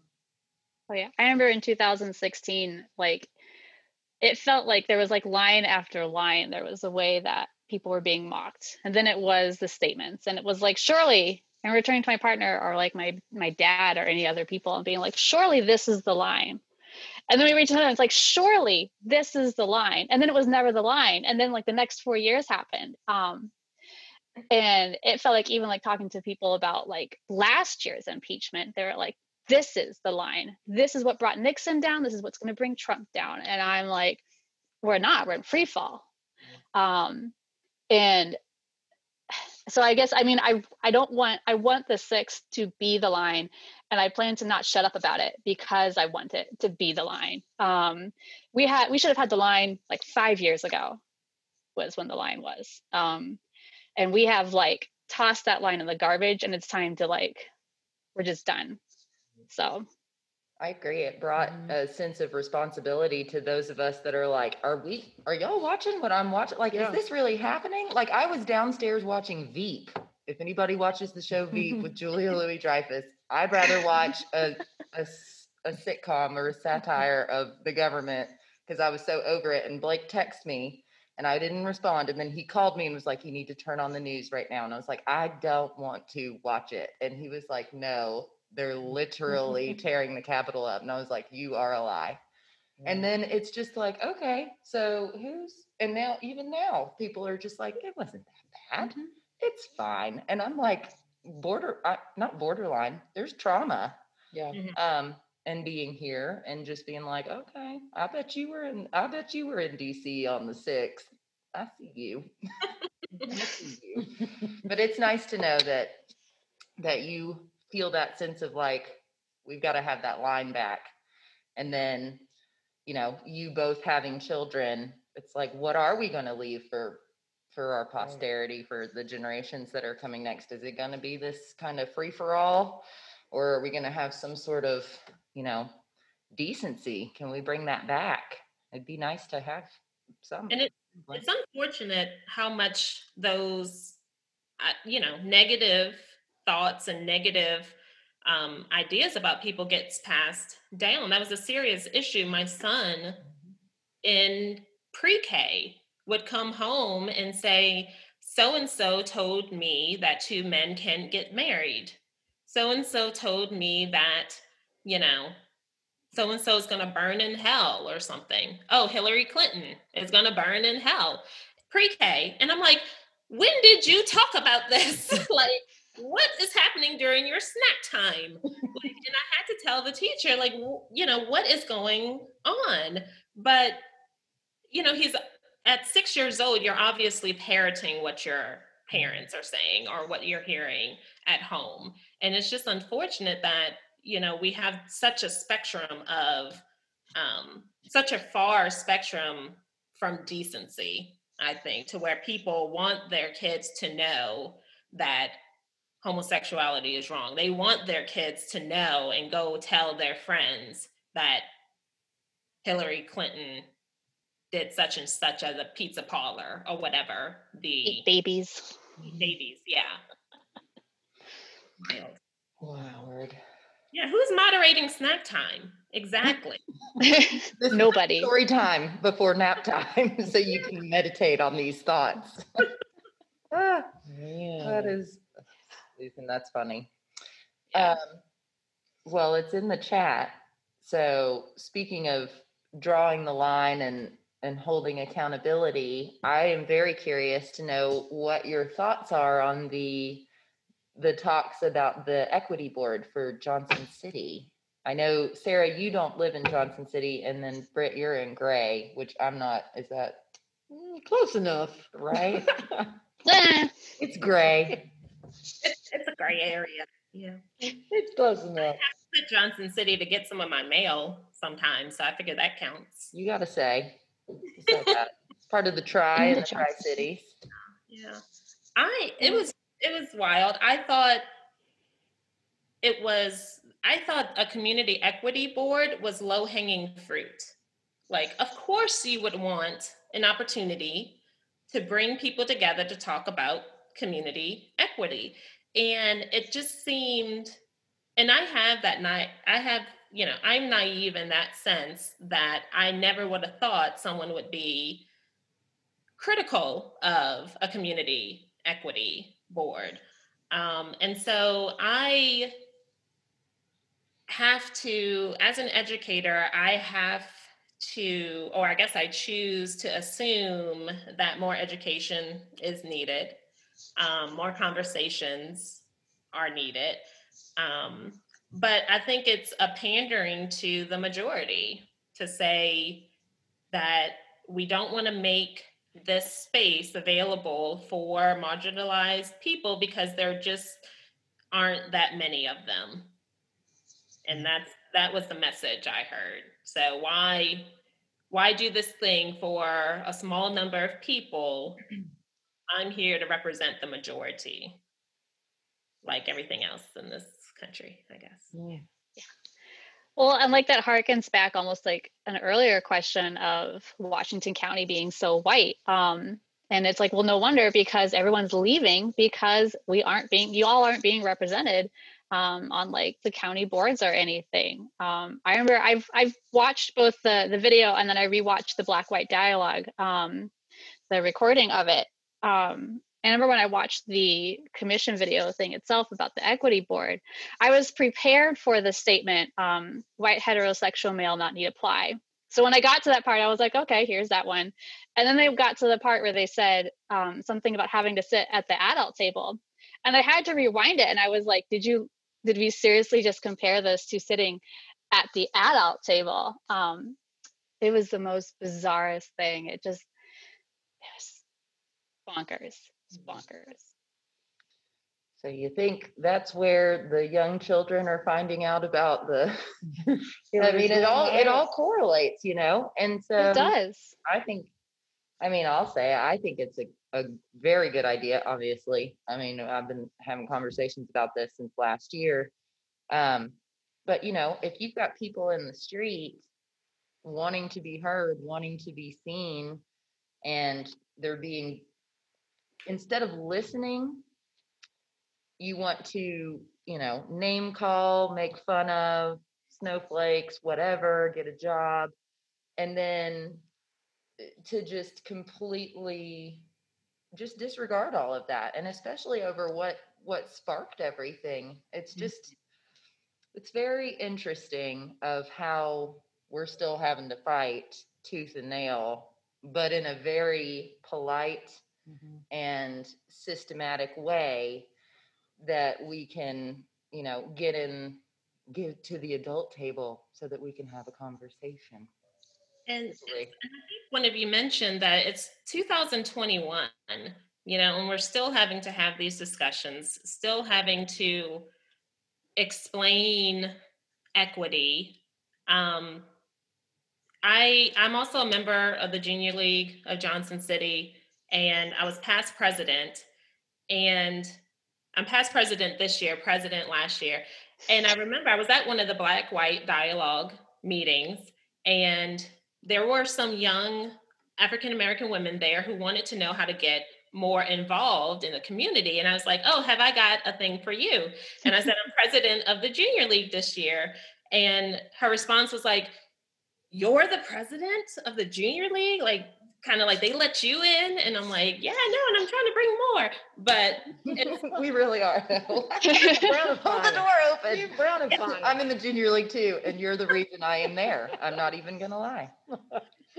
Oh yeah. I remember in 2016, like it felt like there was like line after line. There was a way that people were being mocked. And then it was the statements. And it was like, surely, and returning to my partner or like my my dad or any other people and being like, surely this is the line. And then we reached out and it's like, surely this is the line. And then it was never the line. And then like the next four years happened. Um, and it felt like even like talking to people about like last year's impeachment, they were like, this is the line. This is what brought Nixon down. This is what's going to bring Trump down. And I'm like, we're not. We're in free fall. Um, and so I guess I mean I I don't want I want the six to be the line, and I plan to not shut up about it because I want it to be the line. Um, we had we should have had the line like five years ago, was when the line was, um, and we have like tossed that line in the garbage, and it's time to like we're just done. So I agree. It brought Mhm. a sense of responsibility to those of us that are like, are we, are y'all watching what I'm watching? Like, Yeah. is this really happening? Like, I was downstairs watching Veep. If anybody watches the show Veep with Julia Louis Dreyfus, I'd rather watch a a sitcom or a satire of the government because I was so over it. And Blake texted me and I didn't respond. And then he called me and was like, you need to turn on the news right now. And I was like, I don't want to watch it. And he was like, no, they're literally tearing the Capitol up. And I was like, you are a lie. And then it's just like, okay, so who's, and now, even now, people are just like, it wasn't that bad. It's fine. And I'm like, border, I, not borderline, there's trauma Yeah. um and being here and just being like okay i bet you were in i bet you were in dc on the 6th i see you. I see you. but it's nice to know that that you feel that sense of like we've got to have that line back. And then you know you both having children it's like what are we going to leave for for our posterity for the generations that are coming next? Is it going to be this kind of free for all or are we going to have some sort of you know decency can we bring that back it'd be nice to have some And it- It's unfortunate how much those, uh, you know, negative thoughts and negative um, ideas about people gets passed down. That was a serious issue. My son in pre-K would come home and say, "So and so told me that two men can't get married. So and so told me that, you know." So and so is going to burn in hell or something. Oh, Hillary Clinton is going to burn in hell. Pre K. And I'm like, when did you talk about this? like, what is happening during your snack time? Like, and I had to tell the teacher, like, you know, what is going on? But, you know, he's at six years old, you're obviously parroting what your parents are saying or what you're hearing at home. And it's just unfortunate that, you know, we have such a spectrum of, um, such a far spectrum from decency, I think, to where people want their kids to know that homosexuality is wrong. They want their kids to know and go tell their friends that Hillary Clinton did such and such as a pizza parlor or whatever. The Eat babies. babies, yeah. Wow, word. Yeah, who's moderating snack time? Exactly. Nobody. Story time before nap time, so you can meditate on these thoughts. Ah, That is, Susan, that's funny. Yeah. Um, well, it's in the chat. So speaking of drawing the line and and holding accountability, I am very curious to know what your thoughts are on the the talks about the equity board for Johnson City. I know Sarah, you don't live in Johnson City, and then Britt, you're in Gray, which I'm not. Is that Mm, Close enough. right? It's Gray. It's, it's a gray area. Yeah. It's close enough. I have To Johnson City to get some of my mail sometimes, so I figure that counts. You got to say. You said that. It's part of the Tri In and the the Tri Johnson Cities. Yeah. I it was it was wild. I thought it was I thought a community equity board was low hanging fruit. Like of course you would want an opportunity to bring people together to talk about community equity. And it just seemed and I have that night I have you know, I'm naive in that sense that I never would have thought someone would be critical of a community equity board. Um, and so I have to, as an educator, I have to, or I guess I choose to assume that more education is needed, um, more conversations are needed. Um, but I think it's a pandering to the majority to say that we don't want to make this space available for marginalized people because there just aren't that many of them. And mm-hmm. that's that was the message I heard. So why why do this thing for a small number of people? I'm here to represent the majority. Like everything else in this country, I guess. Yeah. Well, and like that harkens back almost like an earlier question of Washington County being so white. Um, and it's like, well, no wonder because everyone's leaving because we aren't being, you all aren't being represented um, on like the county boards or anything. Um, I remember I've I've watched both the the video and then I rewatched the black white dialogue, um, the recording of it. Um, I remember when I watched the commission video thing itself about the equity board, I was prepared for the statement, um, white heterosexual male not need apply. So when I got to that part, I was like, okay, here's that one. And then they got to the part where they said um, something about having to sit at the adult table. And I had to rewind it. And I was like, did you, did we seriously just compare this to sitting at the adult table? Um, it was the most bizarrest thing. It just, it was bonkers. It's bonkers. So you think that's where the young children are finding out about the? I mean, it all it all correlates, you know. And so it does. I think, I mean, I'll say I think it's a a very good idea. Obviously, I mean, I've been having conversations about this since last year. Um, but you know, if you've got people in the street wanting to be heard, wanting to be seen, and they're being instead of listening, you want to, you know, name call, make fun of snowflakes, whatever, get a job, and then uh, to just completely just disregard all of that and especially over what what sparked everything. It's just it's very interesting of how we're still having to fight tooth and nail but in a very polite and systematic way that we can you know get in get to the adult table so that we can have a conversation And Easily. one of you mentioned that it's 2021 you know, and we're still having to have these discussions, still having to explain equity. Um, I I'm also a member of the Junior League of Johnson City, and I was past president, and I'm past president this year, president last year, and I remember I was at one of the Black White Dialogue meetings, and there were some young African American women there who wanted to know how to get more involved in the community. And I was like, oh, have I got a thing for you? And I said, I'm president of the junior league this year. And her response was like, you're the president of the junior league? Like, kind of like they let you in and i'm like yeah no and i'm trying to bring more. But we really are. Though hold the door open. You're brown and fine. i'm in the junior league too and you're the reason i am there. I'm not even gonna lie. So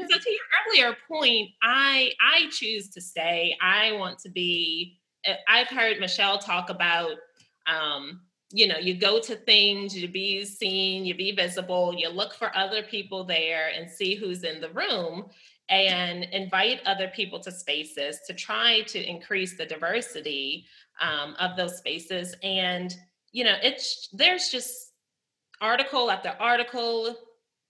to your earlier point i i choose to stay. I want to be eh, i've heard michelle talk about um you know you go to things you be seen you be visible you look for other people there and see who's in the room and invite other people to spaces to try to increase the diversity um, of those spaces. And you know it's there's just article after article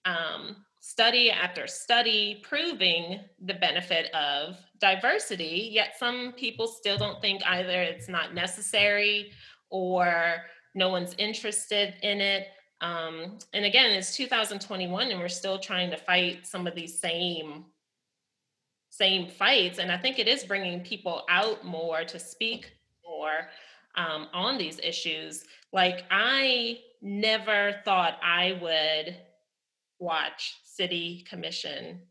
um, study after study proving the benefit of diversity yet some people still don't think either it's not necessary or no one's interested in it. Um, and again it's 2021 and we're still trying to fight some of these same same fights. And I think it is bringing people out more to speak more um, on these issues. Like, I never thought I would watch city commission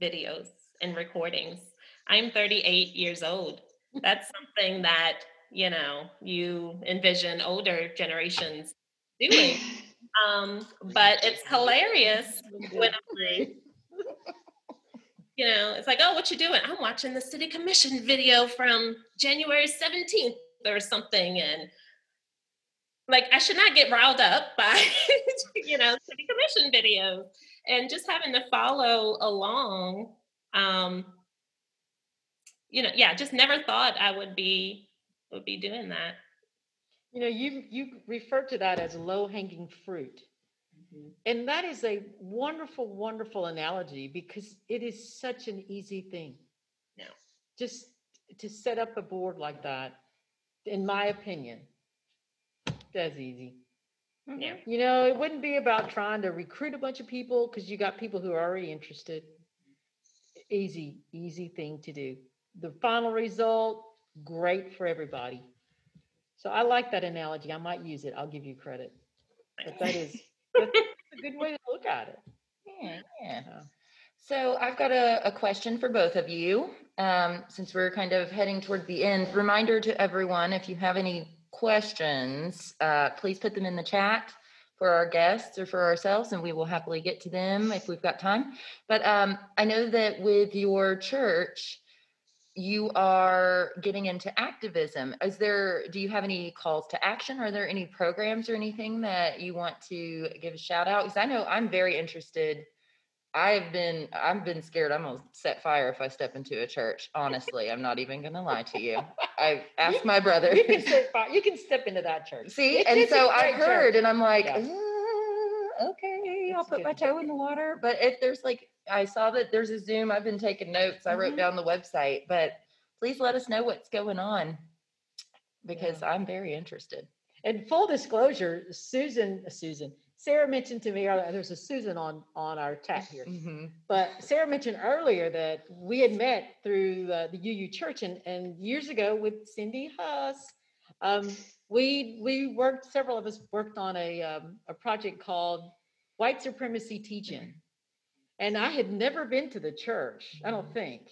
videos and recordings. I'm 38 years old. That's something that, you know, you envision older generations doing. Um, but it's hilarious when I'm like, you know, it's like, oh, what you doing? I'm watching the city commission video from January 17th or something. And like, I should not get riled up by, you know, city commission videos and just having to follow along. Um, you know, yeah, just never thought I would be would be doing that. You know, you you refer to that as low hanging fruit. Mm-hmm. And that is a wonderful, wonderful analogy because it is such an easy thing. Yeah. Just to set up a board like that, in my opinion, that's easy. Yeah. You know, it wouldn't be about trying to recruit a bunch of people because you got people who are already interested. Easy, easy thing to do. The final result, great for everybody. So I like that analogy. I might use it. I'll give you credit. But that is that's a good way to look at it. Yeah, yeah. So I've got a, a question for both of you. Um, since we're kind of heading toward the end, reminder to everyone if you have any questions, uh, please put them in the chat for our guests or for ourselves, and we will happily get to them if we've got time. But um, I know that with your church, you are getting into activism. Is there, do you have any calls to action? Are there any programs or anything that you want to give a shout out? Because I know I'm very interested. I've been, I've been scared. I'm gonna set fire if I step into a church. Honestly, I'm not even gonna lie to you. I asked my brother. You can step, you can step into that church. See, It's- and it's so I heard, church. and I'm like, Yeah. "Uh, okay, I'll It's put my toe in the water. But if there's like, I saw that there's a Zoom. I've been taking notes. I wrote Mhm. down the website, but please let us know what's going on because Yeah. I'm very interested. And full disclosure, Susan, uh, Susan, Sarah mentioned to me earlier, there's a Susan on, on our chat here. Mhm. But Sarah mentioned earlier that we had met through the, the UU Church and, and years ago with Cindy Huss. Um, we we worked, several of us worked on a, um, a project called White Supremacy Teaching. And I had never been to the church, I don't think.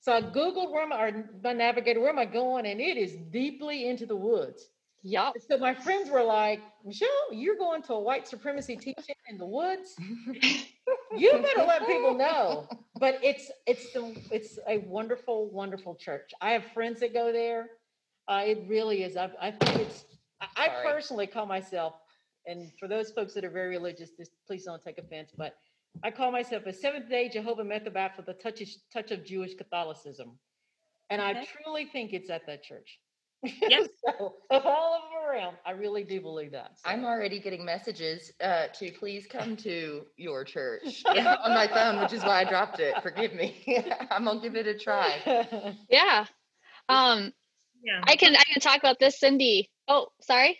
So I Googled where I, or my navigator, where am I going? And it is deeply into the woods. Yeah. So my friends were like, Michelle, you're going to a white supremacy teaching in the woods. You better let people know. But it's it's the it's a wonderful, wonderful church. I have friends that go there. Uh, it really is. I, I think it's. I, I personally call myself, and for those folks that are very religious, this, please don't take offense, but I call myself a Seventh Day Jehovah Methodist with a touch of, touch of Jewish Catholicism. And I truly think it's at that church. Yes. so, of all of them around, I really do believe that. so. I'm already getting messages uh, to please come to your church on my phone, which is why I dropped it. Forgive me. I'm gonna give it a try. Yeah. Um, Yeah. I can I can talk about this, Cindy. Oh, sorry.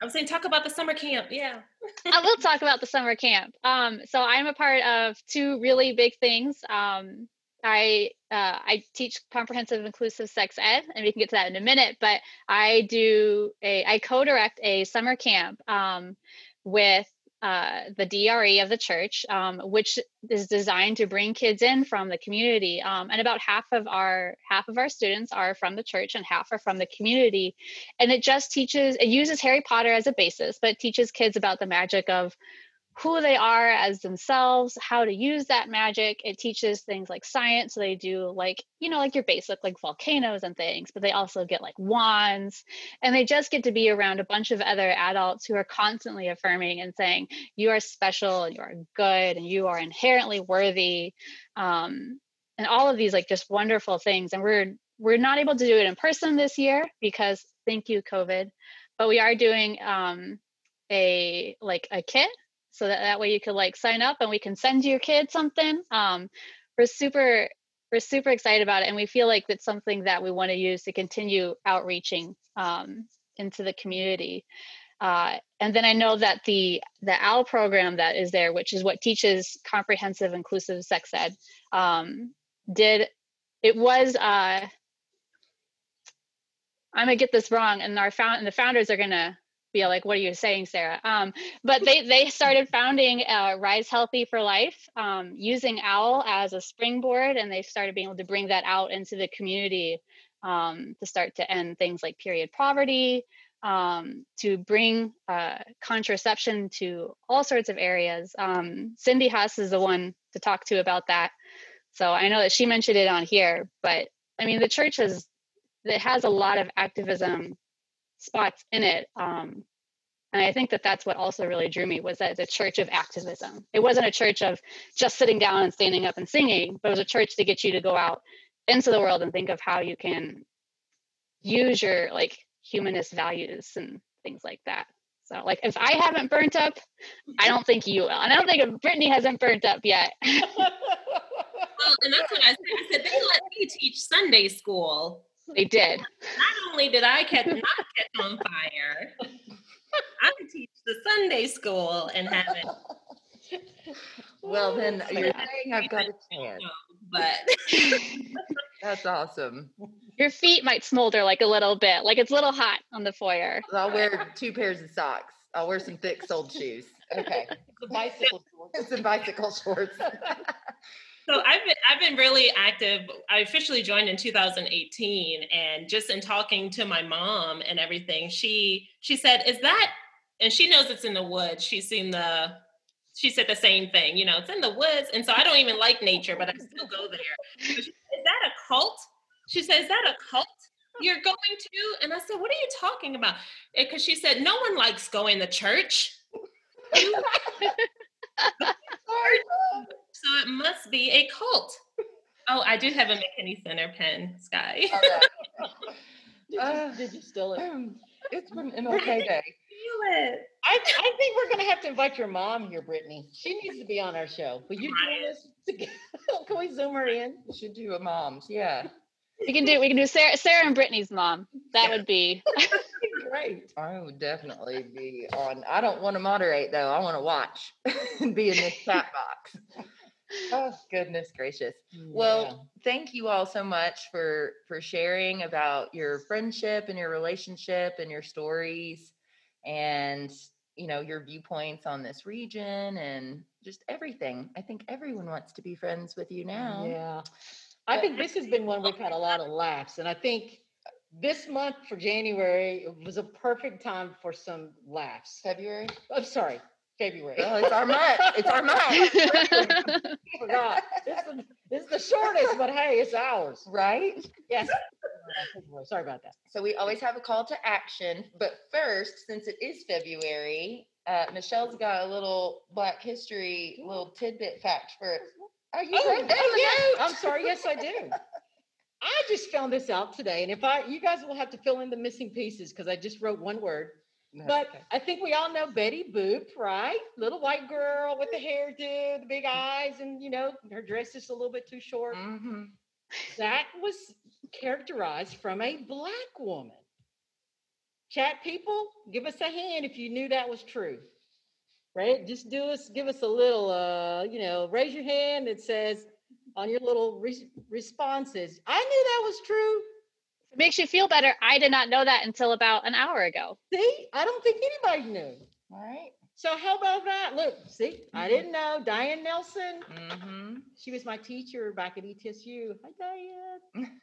I was saying, talk about the summer camp. Yeah. I will talk about the summer camp. Um, so I'm a part of two really big things. Um, I uh, I teach comprehensive inclusive sex ed, and we can get to that in a minute. But I do a I co-direct a summer camp um, with uh, the DRE of the church, um, which is designed to bring kids in from the community. Um, and about half of our half of our students are from the church, and half are from the community. And it just teaches it uses Harry Potter as a basis, but teaches kids about the magic of who they are as themselves, how to use that magic. It teaches things like science. So they do like, you know, like your basic like volcanoes and things, but they also get like wands and they just get to be around a bunch of other adults who are constantly affirming and saying, you are special and you are good and you are inherently worthy. Um, and all of these like just wonderful things. And we're we're not able to do it in person this year because thank you, COVID. But we are doing um a like a kit so that that way you could like sign up and we can send your kid something. Um we're super we're super excited about it and we feel like that's something that we want to use to continue outreaching um, into the community. Uh, and then i know that the the owl program that is there which is what teaches comprehensive inclusive sex ed um, did it was uh i'm gonna get this wrong and our found and the founders are gonna be like, what are you saying, Sarah? Um, but they they started founding uh, Rise Healthy for Life um, using OWL as a springboard, and they started being able to bring that out into the community um, to start to end things like period poverty, um, to bring uh, contraception to all sorts of areas. Um, Cindy Haas is the one to talk to about that. So I know that she mentioned it on here, but I mean, the church has it has a lot of activism spots in it. Um, and I think that that's what also really drew me was that it's a church of activism. It wasn't a church of just sitting down and standing up and singing, but it was a church to get you to go out into the world and think of how you can use your like humanist values and things like that. So like if I haven't burnt up, I don't think you will. And I don't think if Brittany hasn't burnt up yet. Well, and that's what I said. I said they let me teach Sunday school. They did. Not only did I catch not catch on fire, I could teach the Sunday school and have it. Well, then you're Yeah. saying I've got a chance. But That's awesome. Your feet might smolder like a little bit, like it's a little hot on the foyer. I'll wear two pairs of socks. I'll wear some thick soled shoes. Okay. the bicycle shorts. Some bicycle shorts. So I've been I've been really active. I officially joined in 2018, and just in talking to my mom and everything, she she said, "Is that?" And she knows it's in the woods. She's seen the. She said the same thing. You know, it's in the woods, and so I don't even like nature, but I still go there. Said, Is that a cult? She said, "Is that a cult?" You're going to? And I said, What are you talking about? Because she said, No one likes going to church. You So it must be a cult. Oh, I do have a McKinney Center pen, Sky. All right. Did you, Uh, did you steal it? Um, It's from MLK Day. Feel it. I, I think we're gonna have to invite your mom here, Brittany. She needs to be on our show. Will you join us? together? Can we zoom her in? We should do a mom's. Yeah. We can do we can do Sarah Sarah and Brittany's mom. That would be Great. I would definitely be on. I don't want to moderate though. I want to watch and be in this chat box. Oh goodness gracious. Well, thank you all so much for for sharing about your friendship and your relationship and your stories and you know your viewpoints on this region and just everything. I think everyone wants to be friends with you now. Yeah. I think this has been one we've had a lot of laughs, and I think this month for January was a perfect time for some laughs. February. I'm sorry, February. Well, it's our month. It's our month. Forgot. This is, this is the shortest, but hey, it's ours. right? Yes. Sorry about that. So we always have a call to action. But first, since it is February, uh, Michelle's got a little Black History little tidbit fact for. Are you Oh, oh, yes. I'm sorry. Yes, I do. I just found this out today, and if I, you guys will have to fill in the missing pieces because I just wrote one word. No, But okay. I think we all know Betty Boop, right? Little white girl with the hairdo, the big eyes, and you know, her dress is a little bit too short. Mhm. That was characterized from a black woman. Chat people, give us a hand if you knew that was true. Right? Just do us, give us a little, uh, you know, raise your hand that says on your little re- responses. I knew that was true. It makes you feel better, I did not know that until about an hour ago. See, I don't think anybody knew. All right. So how about that? Look, see, I didn't know. Diane Nelson, Mm-hmm. she was my teacher back at ETSU. Hi, Diane.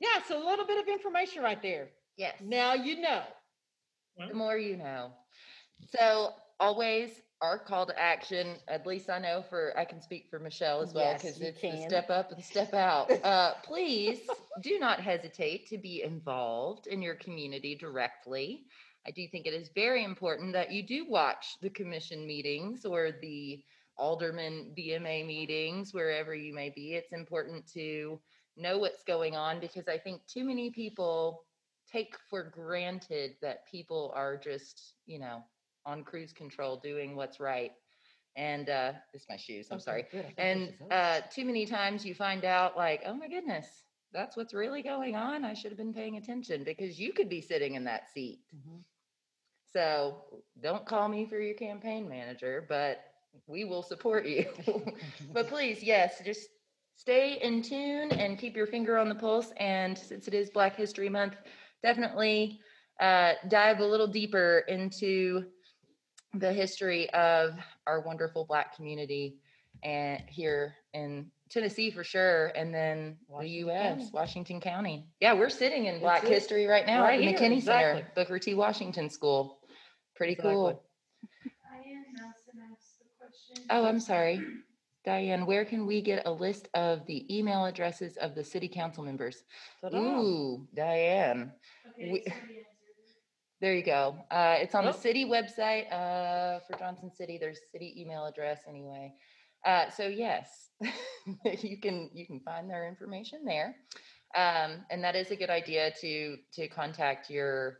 Yeah, so a little bit of information right there. Yes. Now you know. The more you know. So always our call to action, at least I know for, I can speak for Michelle as well, Yes, because you it's the step up and step out. Uh, please do not hesitate to be involved in your community directly. I do think it is very important that you do watch the commission meetings or the alderman BMA meetings, wherever you may be. It's important to know what's going on because I think too many people take for granted that people are just, you know, on cruise control doing what's right. And uh, this is my shoes, I'm Okay, sorry. good. And uh, too many times you find out, like, oh my goodness, that's what's really going on. I should have been paying attention because you could be sitting in that seat. Mhm. So don't call me for your campaign manager, but we will support you. but please, yes, just stay in tune and keep your finger on the pulse. And since it is Black History Month, definitely uh, dive a little deeper into the history of our wonderful Black community and here in Tennessee for sure, and then the Washington U.S. County. Washington County. Yeah, we're sitting in Black That's it. history right now Right at the here, McKinney Center. Booker T. Washington School. Pretty Exactly. cool. Oh, I'm sorry. Diane, where can we get a list of the email addresses of the city council members? Ta-da. Ooh, Diane. We- There you go. Uh, it's on the Oh. city website, uh, for Johnson City. There's city email address anyway. Uh, so yes, you can, you can find their information there. Um, and that is a good idea to, to contact your,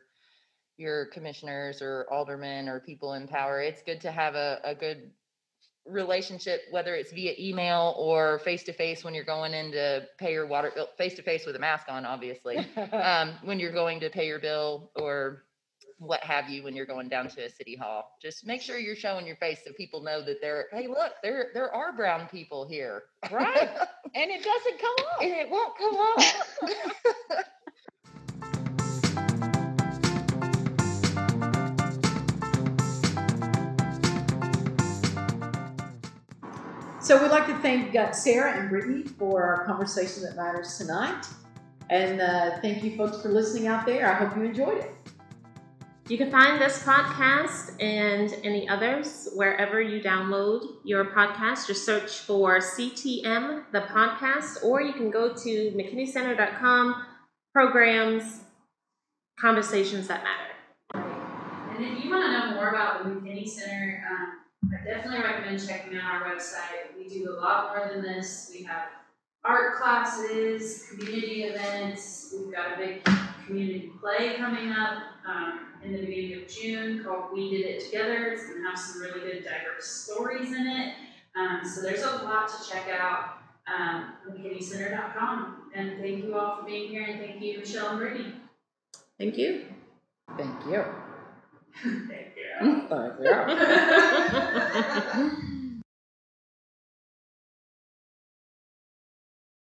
your commissioners or aldermen or people in power. It's good to have a, a good relationship, whether it's via email or face to face when you're going in to pay your water bill, face to face with a mask on, obviously. um, when you're going to pay your bill or what have you when you're going down to a city hall. Just make sure you're showing your face so people know that there. Hey, look, there there are brown people here, Right. and it doesn't come up. and it won't come off. So we'd like to thank uh, Sarah and Brittany for our conversation that matters tonight. And uh, thank you folks for listening out there. I hope you enjoyed it. You can find this podcast and any others wherever you download your podcast. Just search for CTM, the podcast, or you can go to McKinneyCenter.com, programs, conversations that matter. And if you want to know more about the McKinney Center, um, I definitely recommend checking out our website. We do a lot more than this. We have art classes, community events. We've got a big community play coming up um, in the beginning of June called We Did It Together. It's going to have some really good diverse stories in it. Um, so there's a lot to check out. Um, McKinneyCenter.com. And thank you all for being here, and thank you, Michelle and Brittany. Thank you. Thank you. Thank you. Thank you.